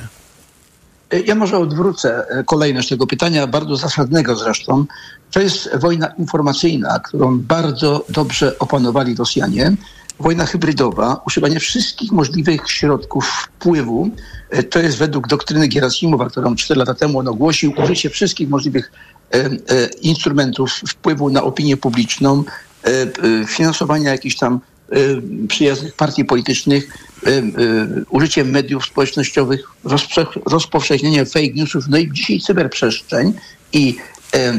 Speaker 30: Ja może odwrócę kolejność tego pytania, bardzo zasadnego zresztą. To jest wojna informacyjna, którą bardzo dobrze opanowali Rosjanie. Wojna hybrydowa, używanie wszystkich możliwych środków wpływu. To jest według doktryny Gerasimowa, którą 4 lata temu on ogłosił, użycie wszystkich możliwych E, e, instrumentów wpływu na opinię publiczną, e, finansowania jakichś tam przyjaznych partii politycznych, użycie mediów społecznościowych, rozpowszechnienie fake newsów, no i dzisiaj cyberprzestrzeń i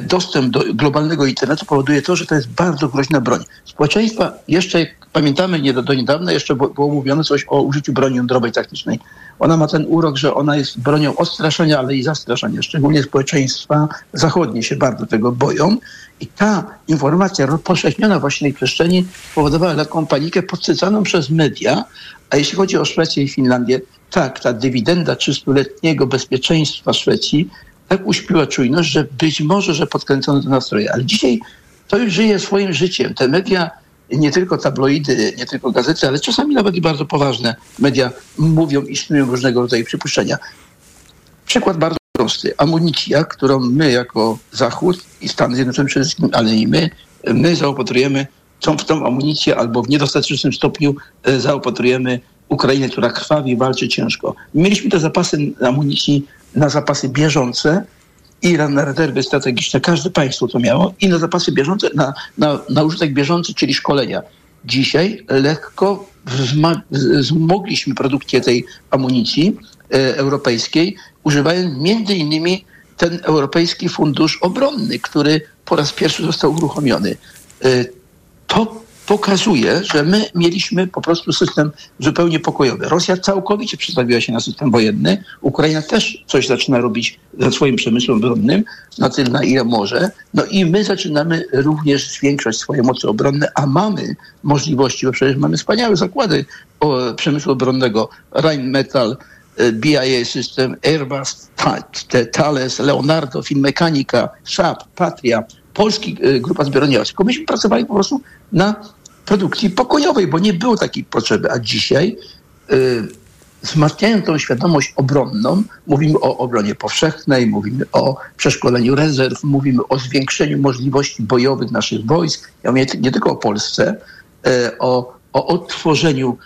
Speaker 30: dostęp do globalnego internetu powoduje to, że to jest bardzo groźna broń. Społeczeństwa jeszcze, pamiętamy nie do, do niedawna, jeszcze było mówione coś o użyciu broni jądrowej taktycznej. Ona ma ten urok, że ona jest bronią odstraszania, ale i zastraszania. Szczególnie społeczeństwa zachodnie się bardzo tego boją. I ta informacja rozpowszechniona właśnie w tej przestrzeni spowodowała taką panikę podsycaną przez media. A jeśli chodzi o Szwecję i Finlandię, tak, ta dywidenda 300-letniego bezpieczeństwa Szwecji tak uśpiła czujność, że być może, że podkręcono te nastroje. Ale dzisiaj to już żyje swoim życiem. Te media nie tylko tabloidy, nie tylko gazety, ale czasami nawet i bardzo poważne media mówią, istnieją różnego rodzaju przypuszczenia. Przykład bardzo prosty. Amunicja, którą my jako Zachód i Stany Zjednoczone przede wszystkim, ale i my, my zaopatrujemy tą, w tą amunicję albo w niedostatecznym stopniu e, zaopatrujemy Ukrainę, która krwawi, walczy ciężko. Mieliśmy te zapasy amunicji na zapasy bieżące, i na rezerwy strategiczne, każde państwo to miało, i na zapasy bieżące, na, na, na użytek bieżący, czyli szkolenia. Dzisiaj lekko wzmogliśmy produkcję tej amunicji e, europejskiej, używając między innymi ten Europejski Fundusz Obronny, który po raz pierwszy został uruchomiony. E, to pokazuje, że my mieliśmy po prostu system zupełnie pokojowy. Rosja całkowicie przestawiła się na system wojenny. Ukraina też coś zaczyna robić ze swoim przemysłem obronnym, na tyle, na ile może. No i my zaczynamy również zwiększać swoje moce obronne, a mamy możliwości, bo przecież mamy wspaniałe zakłady przemysłu obronnego, Rheinmetall, e, BIA System, Airbus, Thales, Leonardo, Finmechanika, Saab, Patria, Polski e, Grupa. Tylko myśmy pracowali po prostu na produkcji pokojowej, bo nie było takiej potrzeby. A dzisiaj, yy, wzmacniając tą świadomość obronną, mówimy o obronie powszechnej, mówimy o przeszkoleniu rezerw, mówimy o zwiększeniu możliwości bojowych naszych wojsk. Ja mówię nie tylko o Polsce, yy, o, o odtworzeniu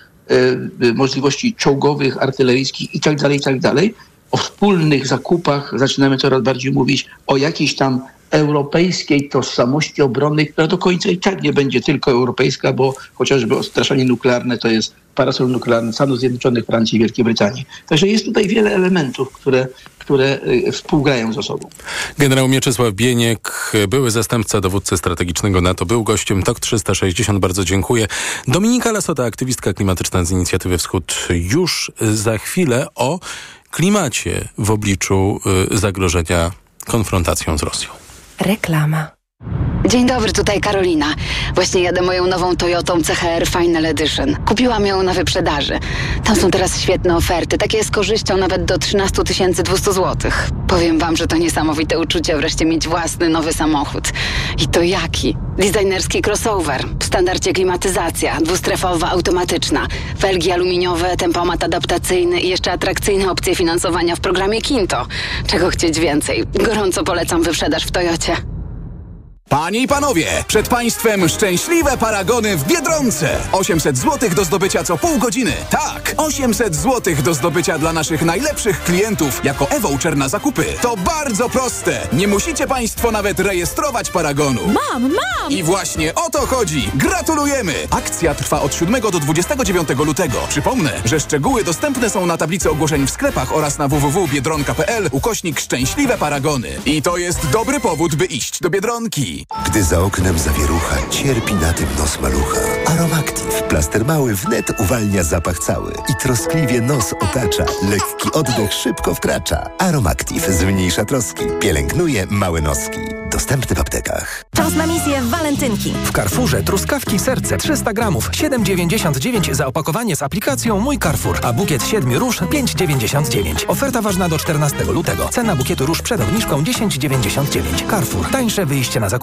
Speaker 30: yy, możliwości czołgowych, artyleryjskich itd., tak itd., tak o wspólnych zakupach zaczynamy coraz bardziej mówić o jakiejś tam europejskiej tożsamości obronnej, która do końca i tak nie będzie tylko europejska, bo chociażby odstraszanie nuklearne to jest parasol nuklearny Stanów Zjednoczonych, Francji i Wielkiej Brytanii. Także jest tutaj wiele elementów, które które y, współgrają ze sobą.
Speaker 4: Generał Mieczysław Bieniek, były zastępca dowódcy strategicznego NATO, był gościem TOK 360. Bardzo dziękuję. Dominika Lasota, aktywistka klimatyczna z Inicjatywy Wschód. Już za chwilę o klimacie w obliczu y, zagrożenia konfrontacją z Rosją.
Speaker 29: Reklama.
Speaker 31: Dzień dobry, tutaj Karolina. Właśnie jadę moją nową Toyotą CHR Final Edition. Kupiłam ją na wyprzedaży. Tam są teraz świetne oferty, takie z korzyścią nawet do 13 200 zł. Powiem wam, że to niesamowite uczucie wreszcie mieć własny nowy samochód. I to jaki? Designerski crossover, w standardzie klimatyzacja, dwustrefowa automatyczna, felgi aluminiowe, tempomat adaptacyjny i jeszcze atrakcyjne opcje finansowania w programie Kinto. Czego chcieć więcej? Gorąco polecam wyprzedaż w Toyocie.
Speaker 26: Panie i panowie, przed państwem szczęśliwe paragony w Biedronce. 800 zł do zdobycia co pół godziny. Tak, 800 zł do zdobycia dla naszych najlepszych klientów jako e-voucher na zakupy. To bardzo proste. Nie musicie państwo nawet rejestrować paragonu.
Speaker 32: Mam, mam!
Speaker 26: I właśnie o to chodzi. Gratulujemy! Akcja trwa od 7 do 29 lutego. Przypomnę, że szczegóły dostępne są na tablicy ogłoszeń w sklepach oraz na www.biedronka.pl ukośnik szczęśliwe paragony. I to jest dobry powód, by iść do Biedronki.
Speaker 27: Gdy za oknem zawierucha, cierpi na tym nos malucha. Aromactive, plaster mały wnet uwalnia zapach cały i troskliwie nos otacza. Lekki oddech szybko wkracza. Aromactive zmniejsza troski, pielęgnuje małe noski. Dostępny w aptekach.
Speaker 33: Czas na misję walentynki.
Speaker 34: W Carrefourze truskawki serce 300 gramów 7,99 za opakowanie z aplikacją Mój Carrefour, a bukiet 7 róż 5,99. Oferta ważna do 14 lutego. Cena bukietu róż przed obniżką 10,99. Carrefour. Tańsze wyjście na zakupy.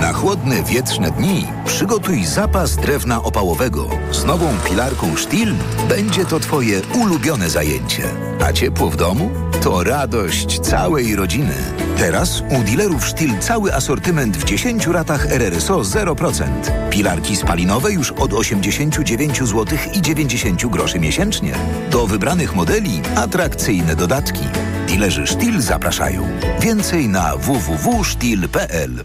Speaker 27: Na chłodne, wietrzne dni przygotuj zapas drewna opałowego. Z nową pilarką Stihl będzie to Twoje ulubione zajęcie. A ciepło w domu? To radość całej rodziny. Teraz u dealerów Stihl cały asortyment w 10 ratach RRSO 0%. Pilarki spalinowe już od 89 zł i 90 groszy miesięcznie. Do wybranych modeli atrakcyjne dodatki. Dilerzy Stihl zapraszają. Więcej na www.stihl.pl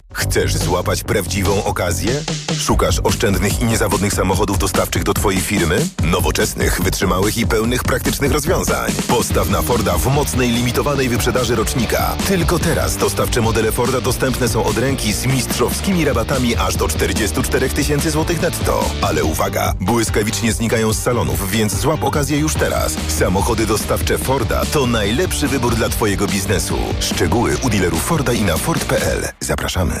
Speaker 35: Chcesz złapać prawdziwą okazję? Szukasz oszczędnych i niezawodnych samochodów dostawczych do Twojej firmy? Nowoczesnych, wytrzymałych i pełnych praktycznych rozwiązań. Postaw na Forda w mocnej, limitowanej wyprzedaży rocznika. Tylko teraz dostawcze modele Forda dostępne są od ręki z mistrzowskimi rabatami aż do 44 tysięcy złotych netto. Ale uwaga, błyskawicznie znikają z salonów, więc złap okazję już teraz. Samochody dostawcze Forda to najlepszy wybór dla Twojego biznesu. Szczegóły u dealerów Forda i na Ford.pl. Zapraszamy.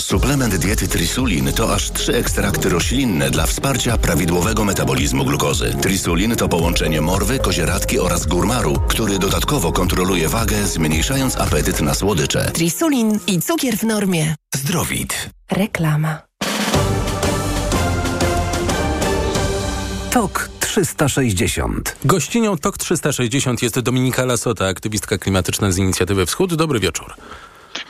Speaker 36: Suplement diety Trisulin to aż trzy ekstrakty roślinne dla wsparcia prawidłowego metabolizmu glukozy. Trisulin to połączenie morwy, kozieradki oraz górmaru, który dodatkowo kontroluje wagę, zmniejszając apetyt na słodycze.
Speaker 25: Trisulin i cukier w normie.
Speaker 36: Zdrowit.
Speaker 25: Reklama.
Speaker 5: TOK 360.
Speaker 4: Gościnią TOK 360 jest Dominika Lasota, aktywistka klimatyczna z inicjatywy Wschód. Dobry wieczór.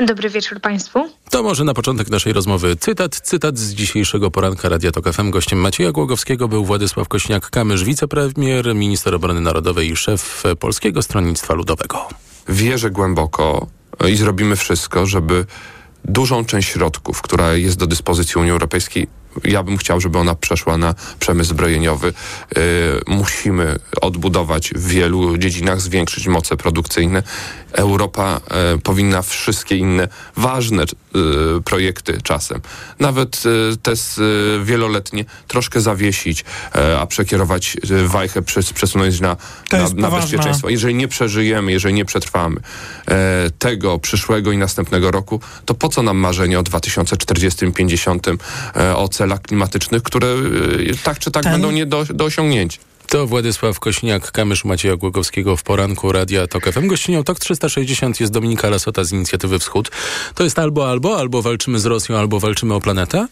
Speaker 37: Dobry wieczór Państwu.
Speaker 4: To może na początek naszej rozmowy cytat. Cytat z dzisiejszego poranka Radia Tok FM. Gościem Macieja Głogowskiego był Władysław Kośniak-Kamysz, wicepremier, minister obrony narodowej i szef Polskiego Stronnictwa Ludowego.
Speaker 7: Wierzę głęboko i zrobimy wszystko, żeby dużą część środków, która jest do dyspozycji Unii Europejskiej, ja bym chciał, żeby ona przeszła na przemysł zbrojeniowy. Yy, musimy odbudować w wielu dziedzinach, zwiększyć moce produkcyjne. Europa yy, powinna wszystkie inne ważne yy, projekty czasem, nawet te wieloletnie, troszkę zawiesić, a przekierować wajchę, przesunąć na, na, na bezpieczeństwo. Jeżeli nie przeżyjemy, jeżeli nie przetrwamy tego przyszłego i następnego roku, to po co nam marzenie o 2040, 50 o celach klimatycznych, które tak czy tak Ten... będą nie do, do osiągnięcia.
Speaker 4: To Władysław Kośniak-Kamysz Macieja Głogowskiego w poranku Radia TOK FM. Gościnią TOK 360 jest Dominika Lasota z Inicjatywy Wschód. To jest albo albo, albo walczymy z Rosją, albo walczymy o planetę?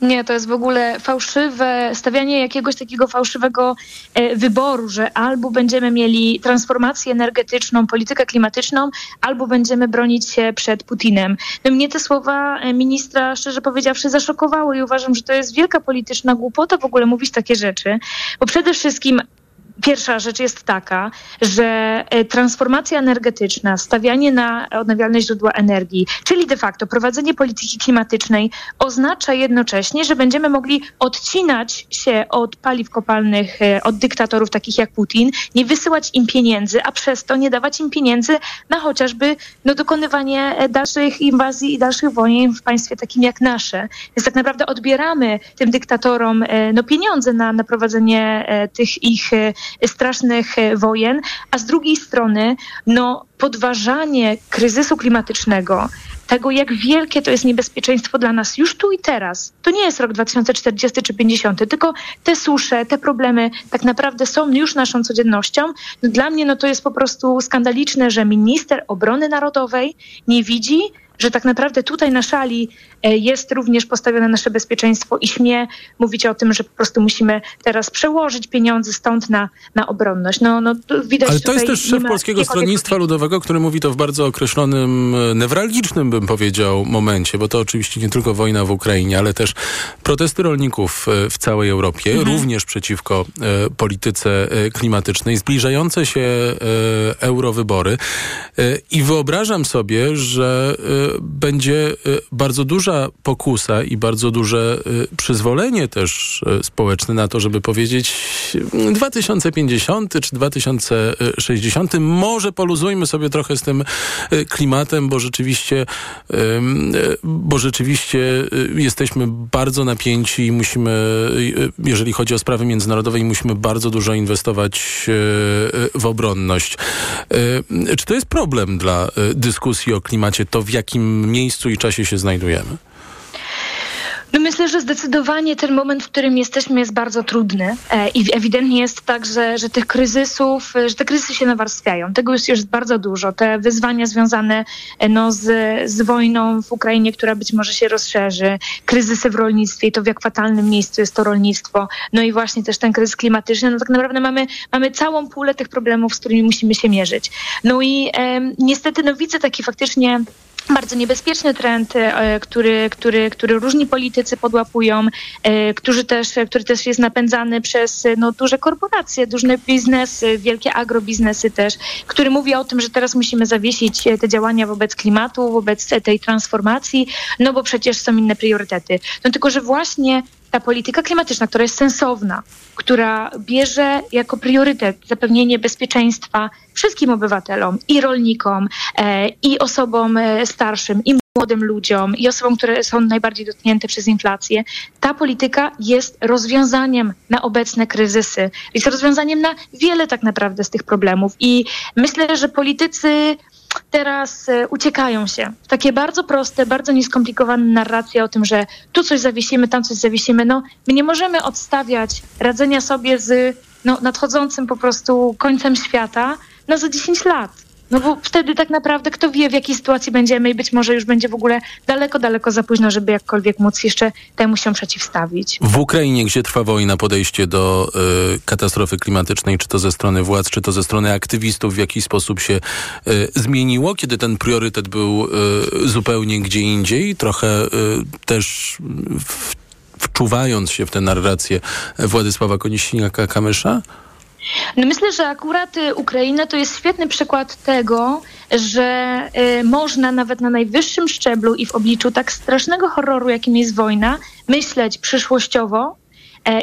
Speaker 37: Nie, to jest w ogóle fałszywe, stawianie jakiegoś takiego fałszywego e, wyboru, że albo będziemy mieli transformację energetyczną, politykę klimatyczną, albo będziemy bronić się przed Putinem. No, mnie te słowa e, ministra, szczerze powiedziawszy, zaszokowały i uważam, że to jest wielka polityczna głupota w ogóle mówić takie rzeczy, bo przede wszystkim Pierwsza rzecz jest taka, że e, transformacja energetyczna, stawianie na odnawialne źródła energii, czyli de facto prowadzenie polityki klimatycznej oznacza jednocześnie, że będziemy mogli odcinać się od paliw kopalnych, e, od dyktatorów takich jak Putin, nie wysyłać im pieniędzy, a przez to nie dawać im pieniędzy na chociażby no, dokonywanie e, dalszych inwazji i dalszych wojen w państwie takim jak nasze. Więc tak naprawdę odbieramy tym dyktatorom no, pieniądze na, na prowadzenie tych ich strasznych e, wojen, a z drugiej strony no, podważanie kryzysu klimatycznego, tego, jak wielkie to jest niebezpieczeństwo dla nas już tu i teraz. To nie jest rok 2040 czy 50, tylko te susze, te problemy tak naprawdę są już naszą codziennością. No, dla mnie no, to jest po prostu skandaliczne, że minister obrony narodowej nie widzi, że tak naprawdę tutaj na szali e, jest również postawione nasze bezpieczeństwo i śmie mówić o tym, że po prostu musimy teraz przełożyć pieniądze stąd na, na obronność. No, no, widać
Speaker 4: Ale to jest też szef Polskiego Stronnictwa Ludowego, który mówi to w bardzo określonym, e, newralgicznym bym powiedział momencie, bo to oczywiście nie tylko wojna w Ukrainie, ale też protesty rolników e, w całej Europie, mhm. również przeciwko e, polityce klimatycznej, zbliżające się e, eurowybory. E, I wyobrażam sobie, że będzie y, bardzo duża pokusa i bardzo duże y, przyzwolenie też y, społeczne na to, żeby powiedzieć 2050 czy 2060 może poluzujmy sobie trochę z tym klimatem, bo rzeczywiście bo rzeczywiście jesteśmy bardzo napięci i musimy, jeżeli chodzi o sprawy międzynarodowe, musimy bardzo dużo inwestować w obronność. Czy to jest problem dla dyskusji o klimacie, to w jakim jakim miejscu i czasie się znajdujemy?
Speaker 37: No myślę, że zdecydowanie ten moment, w którym jesteśmy jest bardzo trudny e, i ewidentnie jest tak, że, że tych kryzysów, e, że te kryzysy się nawarstwiają. Tego już jest bardzo dużo. Te wyzwania związane e, no, z, z wojną w Ukrainie, która być może się rozszerzy, kryzysy w rolnictwie i to w jak fatalnym miejscu jest to rolnictwo, no i właśnie też ten kryzys klimatyczny, no tak naprawdę mamy, mamy całą pulę tych problemów, z którymi musimy się mierzyć. No i niestety no widzę taki faktycznie bardzo niebezpieczny trend, e, który, który, który różni politycy podłapują, e, którzy też, który też jest napędzany przez no, duże korporacje, duże biznesy, wielkie agrobiznesy też, który mówi o tym, że teraz musimy zawiesić te działania wobec klimatu, wobec tej transformacji, no bo przecież są inne priorytety. No tylko, że właśnie ta polityka klimatyczna, która jest sensowna, która bierze jako priorytet zapewnienie bezpieczeństwa wszystkim obywatelom i rolnikom, e, i osobom e, starszym, i młodym ludziom i osobom, które są najbardziej dotknięte przez inflację, ta polityka jest rozwiązaniem na obecne kryzysy. Jest rozwiązaniem na wiele tak naprawdę z tych problemów. I myślę, że politycy teraz e, uciekają się takie bardzo proste, bardzo nieskomplikowane narracje o tym, że tu coś zawiesimy, tam coś zawiesimy. No, my nie możemy odstawiać radzenia sobie z no, nadchodzącym po prostu końcem świata na za 10 lat. No bo wtedy tak naprawdę kto wie, w jakiej sytuacji będziemy i być może już będzie w ogóle daleko, daleko za późno, żeby jakkolwiek móc jeszcze temu się przeciwstawić.
Speaker 4: W Ukrainie, gdzie trwa wojna, podejście do y, katastrofy klimatycznej, czy to ze strony władz, czy to ze strony aktywistów, w jakiś sposób się y, zmieniło, kiedy ten priorytet był y, zupełnie gdzie indziej, trochę też w, wczuwając się w tę narrację Władysława Konisiniaka-Kamysza?
Speaker 37: No myślę, że akurat y, Ukraina to jest świetny przykład tego, że y, można nawet na najwyższym szczeblu i w obliczu tak strasznego horroru, jakim jest wojna, myśleć przyszłościowo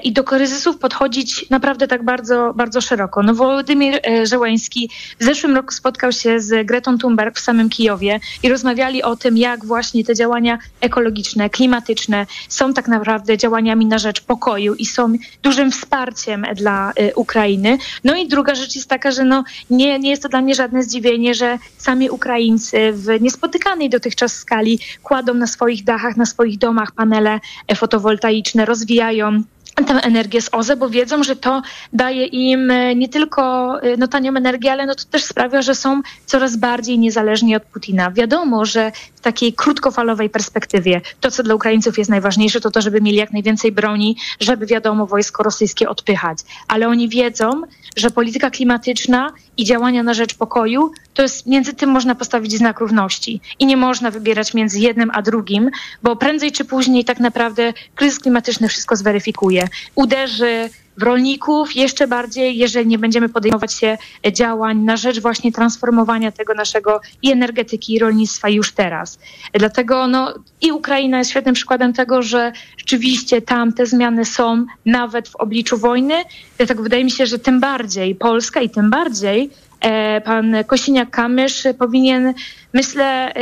Speaker 37: i do kryzysów podchodzić naprawdę tak bardzo, bardzo szeroko. No Wołodymir e, Żeleński w zeszłym roku spotkał się z Gretą Thunberg w samym Kijowie i rozmawiali o tym, jak właśnie te działania ekologiczne, klimatyczne są tak naprawdę działaniami na rzecz pokoju i są dużym wsparciem dla e, Ukrainy. No i druga rzecz jest taka, że no nie, nie jest to dla mnie żadne zdziwienie, że sami Ukraińcy w niespotykanej dotychczas skali kładą na swoich dachach, na swoich domach panele fotowoltaiczne, rozwijają tę energię z OZE, bo wiedzą, że to daje im e, nie tylko e, no, tanią energię, ale no, to też sprawia, że są coraz bardziej niezależni od Putina. Wiadomo, że takiej krótkofalowej perspektywie to, co dla Ukraińców jest najważniejsze, to to, żeby mieli jak najwięcej broni, żeby wiadomo wojsko rosyjskie odpychać. Ale oni wiedzą, że polityka klimatyczna i działania na rzecz pokoju, to jest między tym można postawić znak równości. I nie można wybierać między jednym a drugim, bo prędzej czy później tak naprawdę kryzys klimatyczny wszystko zweryfikuje. Uderzy w rolników jeszcze bardziej, jeżeli nie będziemy podejmować się działań na rzecz właśnie transformowania tego naszego i energetyki, i rolnictwa już teraz. Dlatego no, i Ukraina jest świetnym przykładem tego, że rzeczywiście tam te zmiany są nawet w obliczu wojny. Dlatego wydaje mi się, że tym bardziej Polska i tym bardziej e, pan Kosiniak-Kamysz powinien myślę,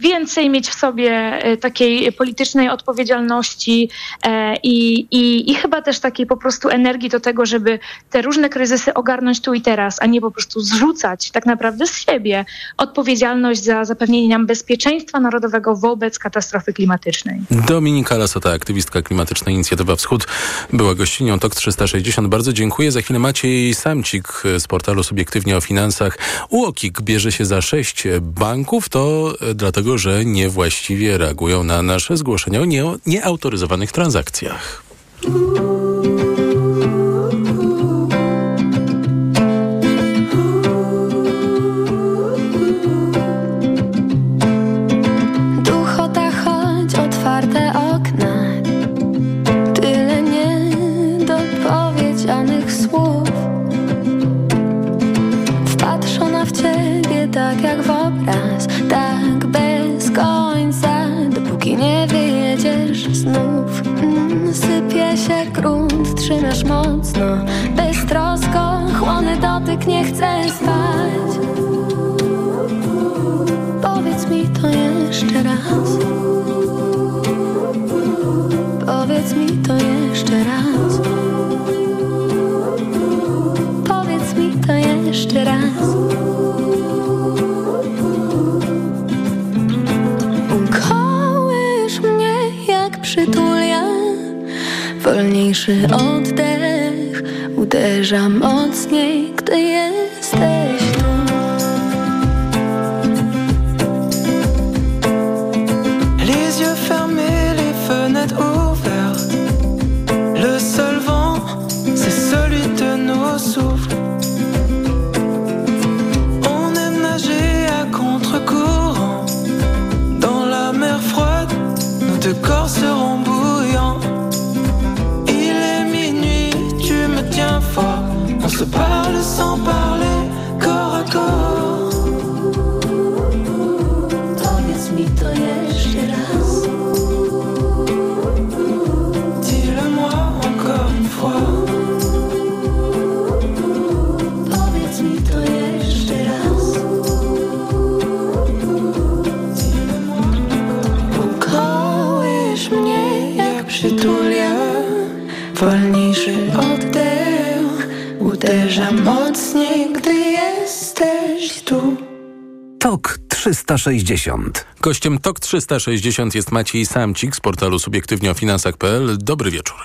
Speaker 37: więcej mieć w sobie e, takiej politycznej odpowiedzialności e, i, i, i chyba też takiej po prostu energii do tego, żeby te różne kryzysy ogarnąć tu i teraz, a nie po prostu zrzucać tak naprawdę z siebie odpowiedzialność za zapewnienie nam bezpieczeństwa narodowego wobec katastrofy klimatycznej.
Speaker 4: Dominika Lasota, aktywistka klimatyczna Inicjatywa Wschód, była gościnią TOK 360. Bardzo dziękuję. Za chwilę Maciej Samcik z portalu Subiektywnie o Finansach. UOKiK bierze się za sześć banków, to e, dlatego, że niewłaściwie reagują na nasze zgłoszenia o nie, nieautoryzowanych transakcjach.
Speaker 38: Beztrosko, chłony dotyk, nie chcę spać. Powiedz mi to jeszcze raz. Powiedz mi to jeszcze raz. Powiedz mi to jeszcze raz. Kołysz mnie jak przytulia. Wolniejszy oddech uderza mocniej, gdy jesteś
Speaker 39: 360.
Speaker 4: Gościem TOK 360 jest Maciej Samcik z portalu subiektywnie o finansach.pl. Dobry wieczór.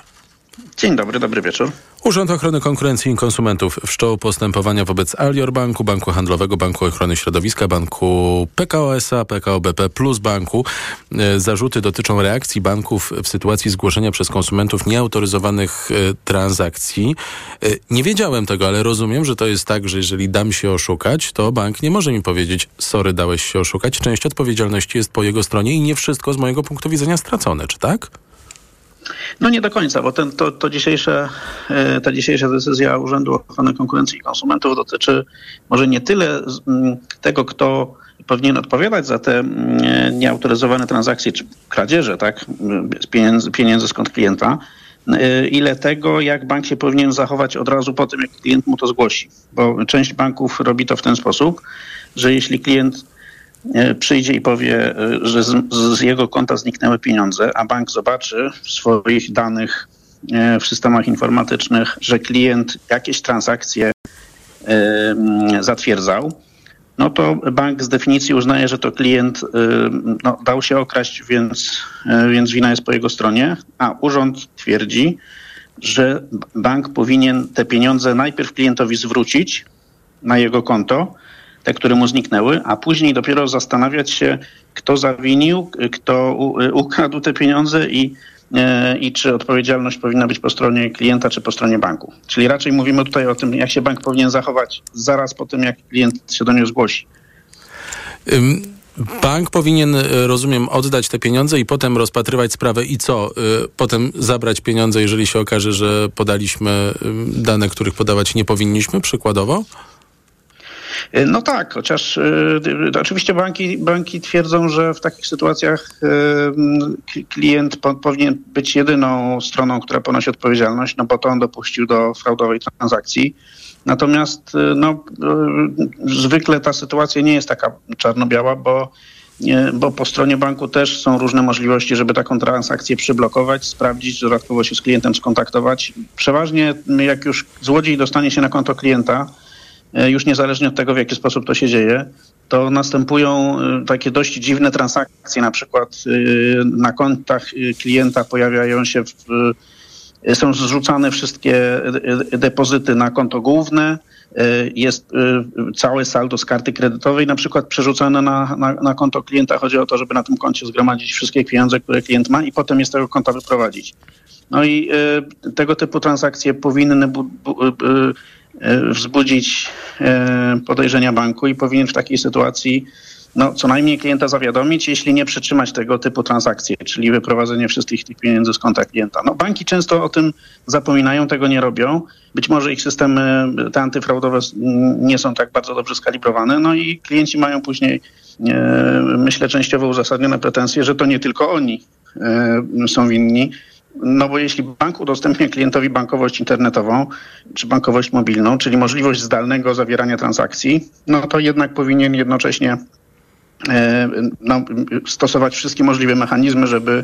Speaker 40: Dzień dobry, dobry wieczór.
Speaker 4: Urząd Ochrony Konkurencji i Konsumentów wszczął postępowania wobec Alior Banku, Banku Handlowego, Banku Ochrony Środowiska, Banku PKO SA, PKO BP Plus Banku. E, zarzuty dotyczą reakcji banków w sytuacji zgłoszenia przez konsumentów nieautoryzowanych e, transakcji. E, nie wiedziałem tego, ale rozumiem, że to jest tak, że jeżeli dam się oszukać, to bank nie może mi powiedzieć, sorry, dałeś się oszukać. Część odpowiedzialności jest po jego stronie i nie wszystko z mojego punktu widzenia stracone, czy tak?
Speaker 40: No nie do końca, bo ten, to, to dzisiejsze, e, ta dzisiejsza decyzja Urzędu Ochrony Konkurencji i Konsumentów dotyczy może nie tyle tego, kto powinien odpowiadać za te nieautoryzowane transakcje czy kradzieże tak, pieniędzy, pieniędzy skąd klienta, e, ile tego, jak bank się powinien zachować od razu po tym, jak klient mu to zgłosi. Bo część banków robi to w ten sposób, że jeśli klient przyjdzie i powie, e, że z, z, jego konta zniknęły pieniądze, a bank zobaczy w swoich danych e, w systemach informatycznych, że klient jakieś transakcje zatwierdzał, no to bank z definicji uznaje, że to klient no, dał się okraść, więc, więc wina jest po jego stronie, a urząd twierdzi, że bank powinien te pieniądze najpierw klientowi zwrócić na jego konto, te, które mu zniknęły, a później dopiero zastanawiać się, kto zawinił, kto ukradł te pieniądze i, e, i czy odpowiedzialność powinna być po stronie klienta, czy po stronie banku. Czyli raczej mówimy tutaj o tym, jak się bank powinien zachować zaraz po tym, jak klient się do niego zgłosi.
Speaker 4: Bank powinien, e, rozumiem, oddać te pieniądze i potem rozpatrywać sprawę i co? E, potem zabrać pieniądze, jeżeli się okaże, że podaliśmy dane, których podawać nie powinniśmy, przykładowo?
Speaker 40: E, no tak, chociaż y, oczywiście banki, banki twierdzą, że w takich sytuacjach y, klient po, powinien być jedyną stroną, która ponosi odpowiedzialność, no bo to on dopuścił do fraudowej transakcji. Natomiast no, zwykle ta sytuacja nie jest taka czarno-biała, bo bo po stronie banku też są różne możliwości, żeby taką transakcję przyblokować, sprawdzić, dodatkowo się z klientem skontaktować. Przeważnie jak już złodziej dostanie się na konto klienta, E, już niezależnie od tego, w jaki sposób to się dzieje, to następują e, takie dość dziwne transakcje. Na przykład e, na kontach klienta pojawiają się, w, są zrzucane wszystkie depozyty na konto główne, jest całe saldo z karty kredytowej na przykład przerzucone na, na, na, konto klienta. Chodzi o to, żeby na tym koncie zgromadzić wszystkie pieniądze, które klient ma i potem je z tego konta wyprowadzić. No i tego typu transakcje powinny bu, bu, E, wzbudzić e, podejrzenia banku i powinien w takiej sytuacji no, co najmniej klienta zawiadomić, jeśli nie przytrzymać tego typu transakcji, czyli wyprowadzenie wszystkich tych pieniędzy z konta klienta. No, banki często o tym zapominają, tego nie robią. Być może ich systemy te antyfraudowe nie są tak bardzo dobrze skalibrowane, no i klienci mają później, e, myślę, częściowo uzasadnione pretensje, że to nie tylko oni e, są winni, no bo jeśli bank udostępnia klientowi bankowość internetową czy bankowość mobilną, czyli możliwość zdalnego zawierania transakcji, no to jednak powinien jednocześnie e, no, stosować wszystkie możliwe mechanizmy, żeby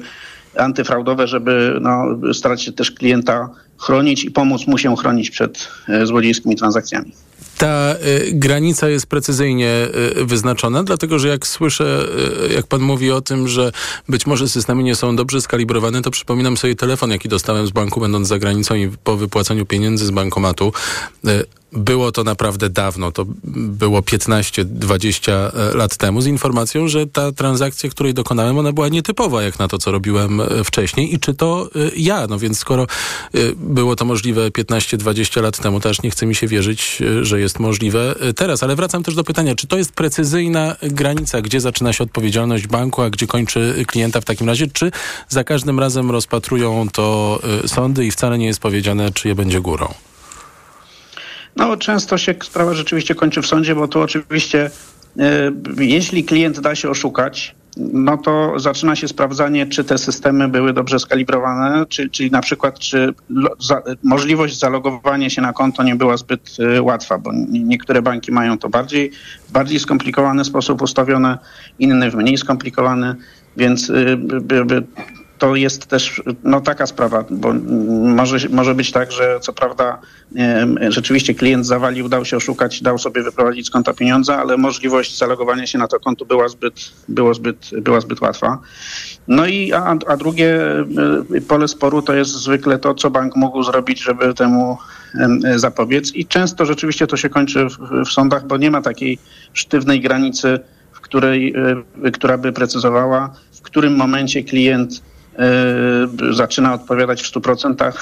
Speaker 40: antyfraudowe, żeby no, starać się też klienta chronić i pomóc mu się chronić przed e, złodziejskimi transakcjami
Speaker 4: ta y, granica jest precyzyjnie y, wyznaczona, dlatego że jak słyszę, y, jak pan mówi o tym, że być może systemy nie są dobrze skalibrowane, to przypominam sobie telefon, jaki dostałem z banku, będąc za granicą i po wypłacaniu pieniędzy z bankomatu. Było to naprawdę dawno, to było 15-20 e, lat temu, z informacją, że ta transakcja, której dokonałem, ona była nietypowa jak na to, co robiłem e, wcześniej i czy to e, ja. No więc skoro było to możliwe 15-20 lat temu, to aż nie chce mi się wierzyć, że jest możliwe teraz. Ale wracam też do pytania, czy to jest precyzyjna granica, gdzie zaczyna się odpowiedzialność banku, a gdzie kończy klienta w takim razie, czy za każdym razem rozpatrują to sądy i wcale nie jest powiedziane, czy je będzie górą?
Speaker 40: No, często się sprawa rzeczywiście kończy w sądzie, bo to oczywiście, e, jeśli klient da się oszukać, no to zaczyna się sprawdzanie, czy te systemy były dobrze skalibrowane, czy, czyli na przykład, czy za, możliwość zalogowania się na konto nie była zbyt y, łatwa, bo niektóre banki mają to bardziej, w bardziej skomplikowany sposób ustawione, inne w mniej skomplikowany, więc y, to jest też no, taka sprawa, bo może, może być tak, że co prawda rzeczywiście klient zawalił, dał się oszukać, dał sobie wyprowadzić z konta pieniądze, ale możliwość zalogowania się na to konto była zbyt, było zbyt, była zbyt łatwa. No i a, a drugie e, pole sporu to jest zwykle to, co bank mógł zrobić, żeby temu zapobiec i często rzeczywiście to się kończy w, w sądach, bo nie ma takiej sztywnej granicy, w której, e, która by precyzowała, w którym momencie klient zaczyna odpowiadać w 100%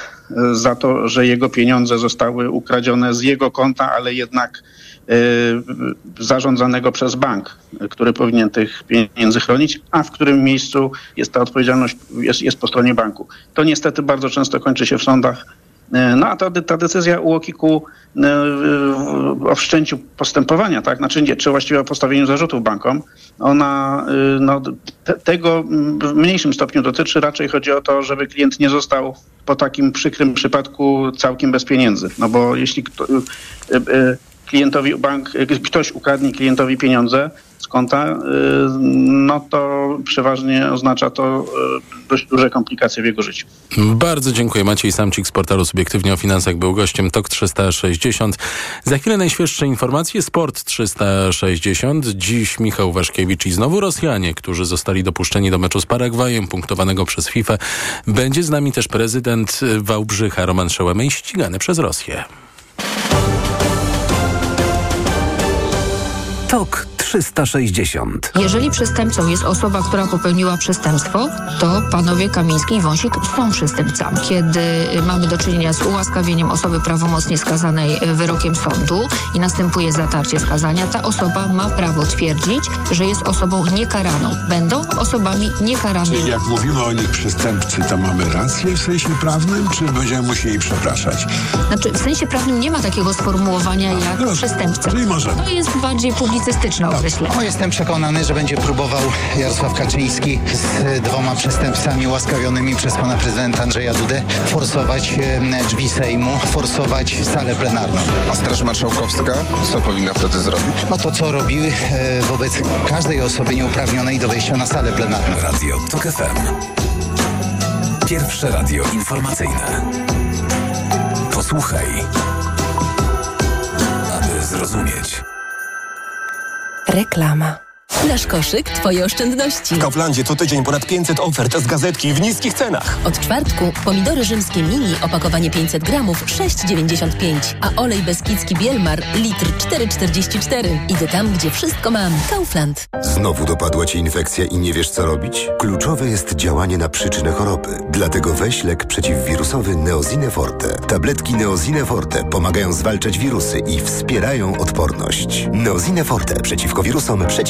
Speaker 40: za to, że jego pieniądze zostały ukradzione z jego konta, ale jednak zarządzanego przez bank, który powinien tych pieniędzy chronić, a w którym miejscu jest ta odpowiedzialność jest, jest po stronie banku. To niestety bardzo często kończy się w sądach. No a ta, ta decyzja UOKiK-u o wszczęciu postępowania, tak, znaczy czy właściwie o postawieniu zarzutów bankom, ona no, te, tego w mniejszym stopniu dotyczy. Raczej chodzi o to, żeby klient nie został po takim przykrym przypadku całkiem bez pieniędzy. No bo jeśli kto, klientowi bank, ktoś ukradnie klientowi pieniądze konta, no to przeważnie oznacza to dość duże komplikacje w jego życiu.
Speaker 4: Bardzo dziękuję. Maciej Samcik z portalu Subiektywnie o Finansach był gościem TOK 360. Za chwilę najświeższe informacje. Sport 360. Dziś Michał Waszkiewicz i znowu Rosjanie, którzy zostali dopuszczeni do meczu z Paragwajem, punktowanego przez FIFA. Będzie z nami też prezydent Wałbrzycha Roman Szełemej, ścigany przez Rosję.
Speaker 5: TOK 360.
Speaker 41: Jeżeli przestępcą jest osoba, która popełniła przestępstwo, to panowie Kamiński i Wąsik są przestępcami. Kiedy mamy do czynienia z ułaskawieniem osoby prawomocnie skazanej wyrokiem sądu i następuje zatarcie skazania, ta osoba ma prawo twierdzić, że jest osobą niekaraną. Będą osobami niekaranymi.
Speaker 42: Czyli jak mówimy o nich przestępcy, to mamy rację w sensie prawnym, czy będziemy musieli przepraszać?
Speaker 41: Znaczy, w sensie prawnym nie ma takiego sformułowania jak
Speaker 42: no,
Speaker 41: przestępca.
Speaker 42: Czyli możemy.
Speaker 41: To jest bardziej publicystyczne określenie.
Speaker 43: No, jestem przekonany, że będzie próbował Jarosław Kaczyński z dwoma przestępcami łaskawionymi przez pana prezydenta Andrzeja Dudę forsować e, drzwi Sejmu, forsować salę plenarną.
Speaker 44: A Straż Marszałkowska co powinna wtedy zrobić?
Speaker 43: No to co robiły e, wobec każdej osoby nieuprawnionej do wejścia na salę plenarną.
Speaker 5: Radio TOK FM. Pierwsze radio informacyjne. Posłuchaj, aby zrozumieć.
Speaker 33: Reklama.
Speaker 45: Nasz koszyk, Twoje oszczędności.
Speaker 46: W Kauflandzie co tydzień ponad 500 ofert z gazetki w niskich cenach.
Speaker 45: Od czwartku pomidory rzymskie mini, opakowanie 500 gramów, 6,95. A olej beskidzki Bielmar, litr 4,44. Idę tam, gdzie wszystko mam. Kaufland.
Speaker 47: Znowu dopadła Cię infekcja i nie wiesz co robić? Kluczowe jest działanie na przyczynę choroby. Dlatego weź lek przeciwwirusowy Neozine Forte. Tabletki Neozine Forte pomagają zwalczać wirusy i wspierają odporność. Neozine Forte przeciwko wirusom, przeciwko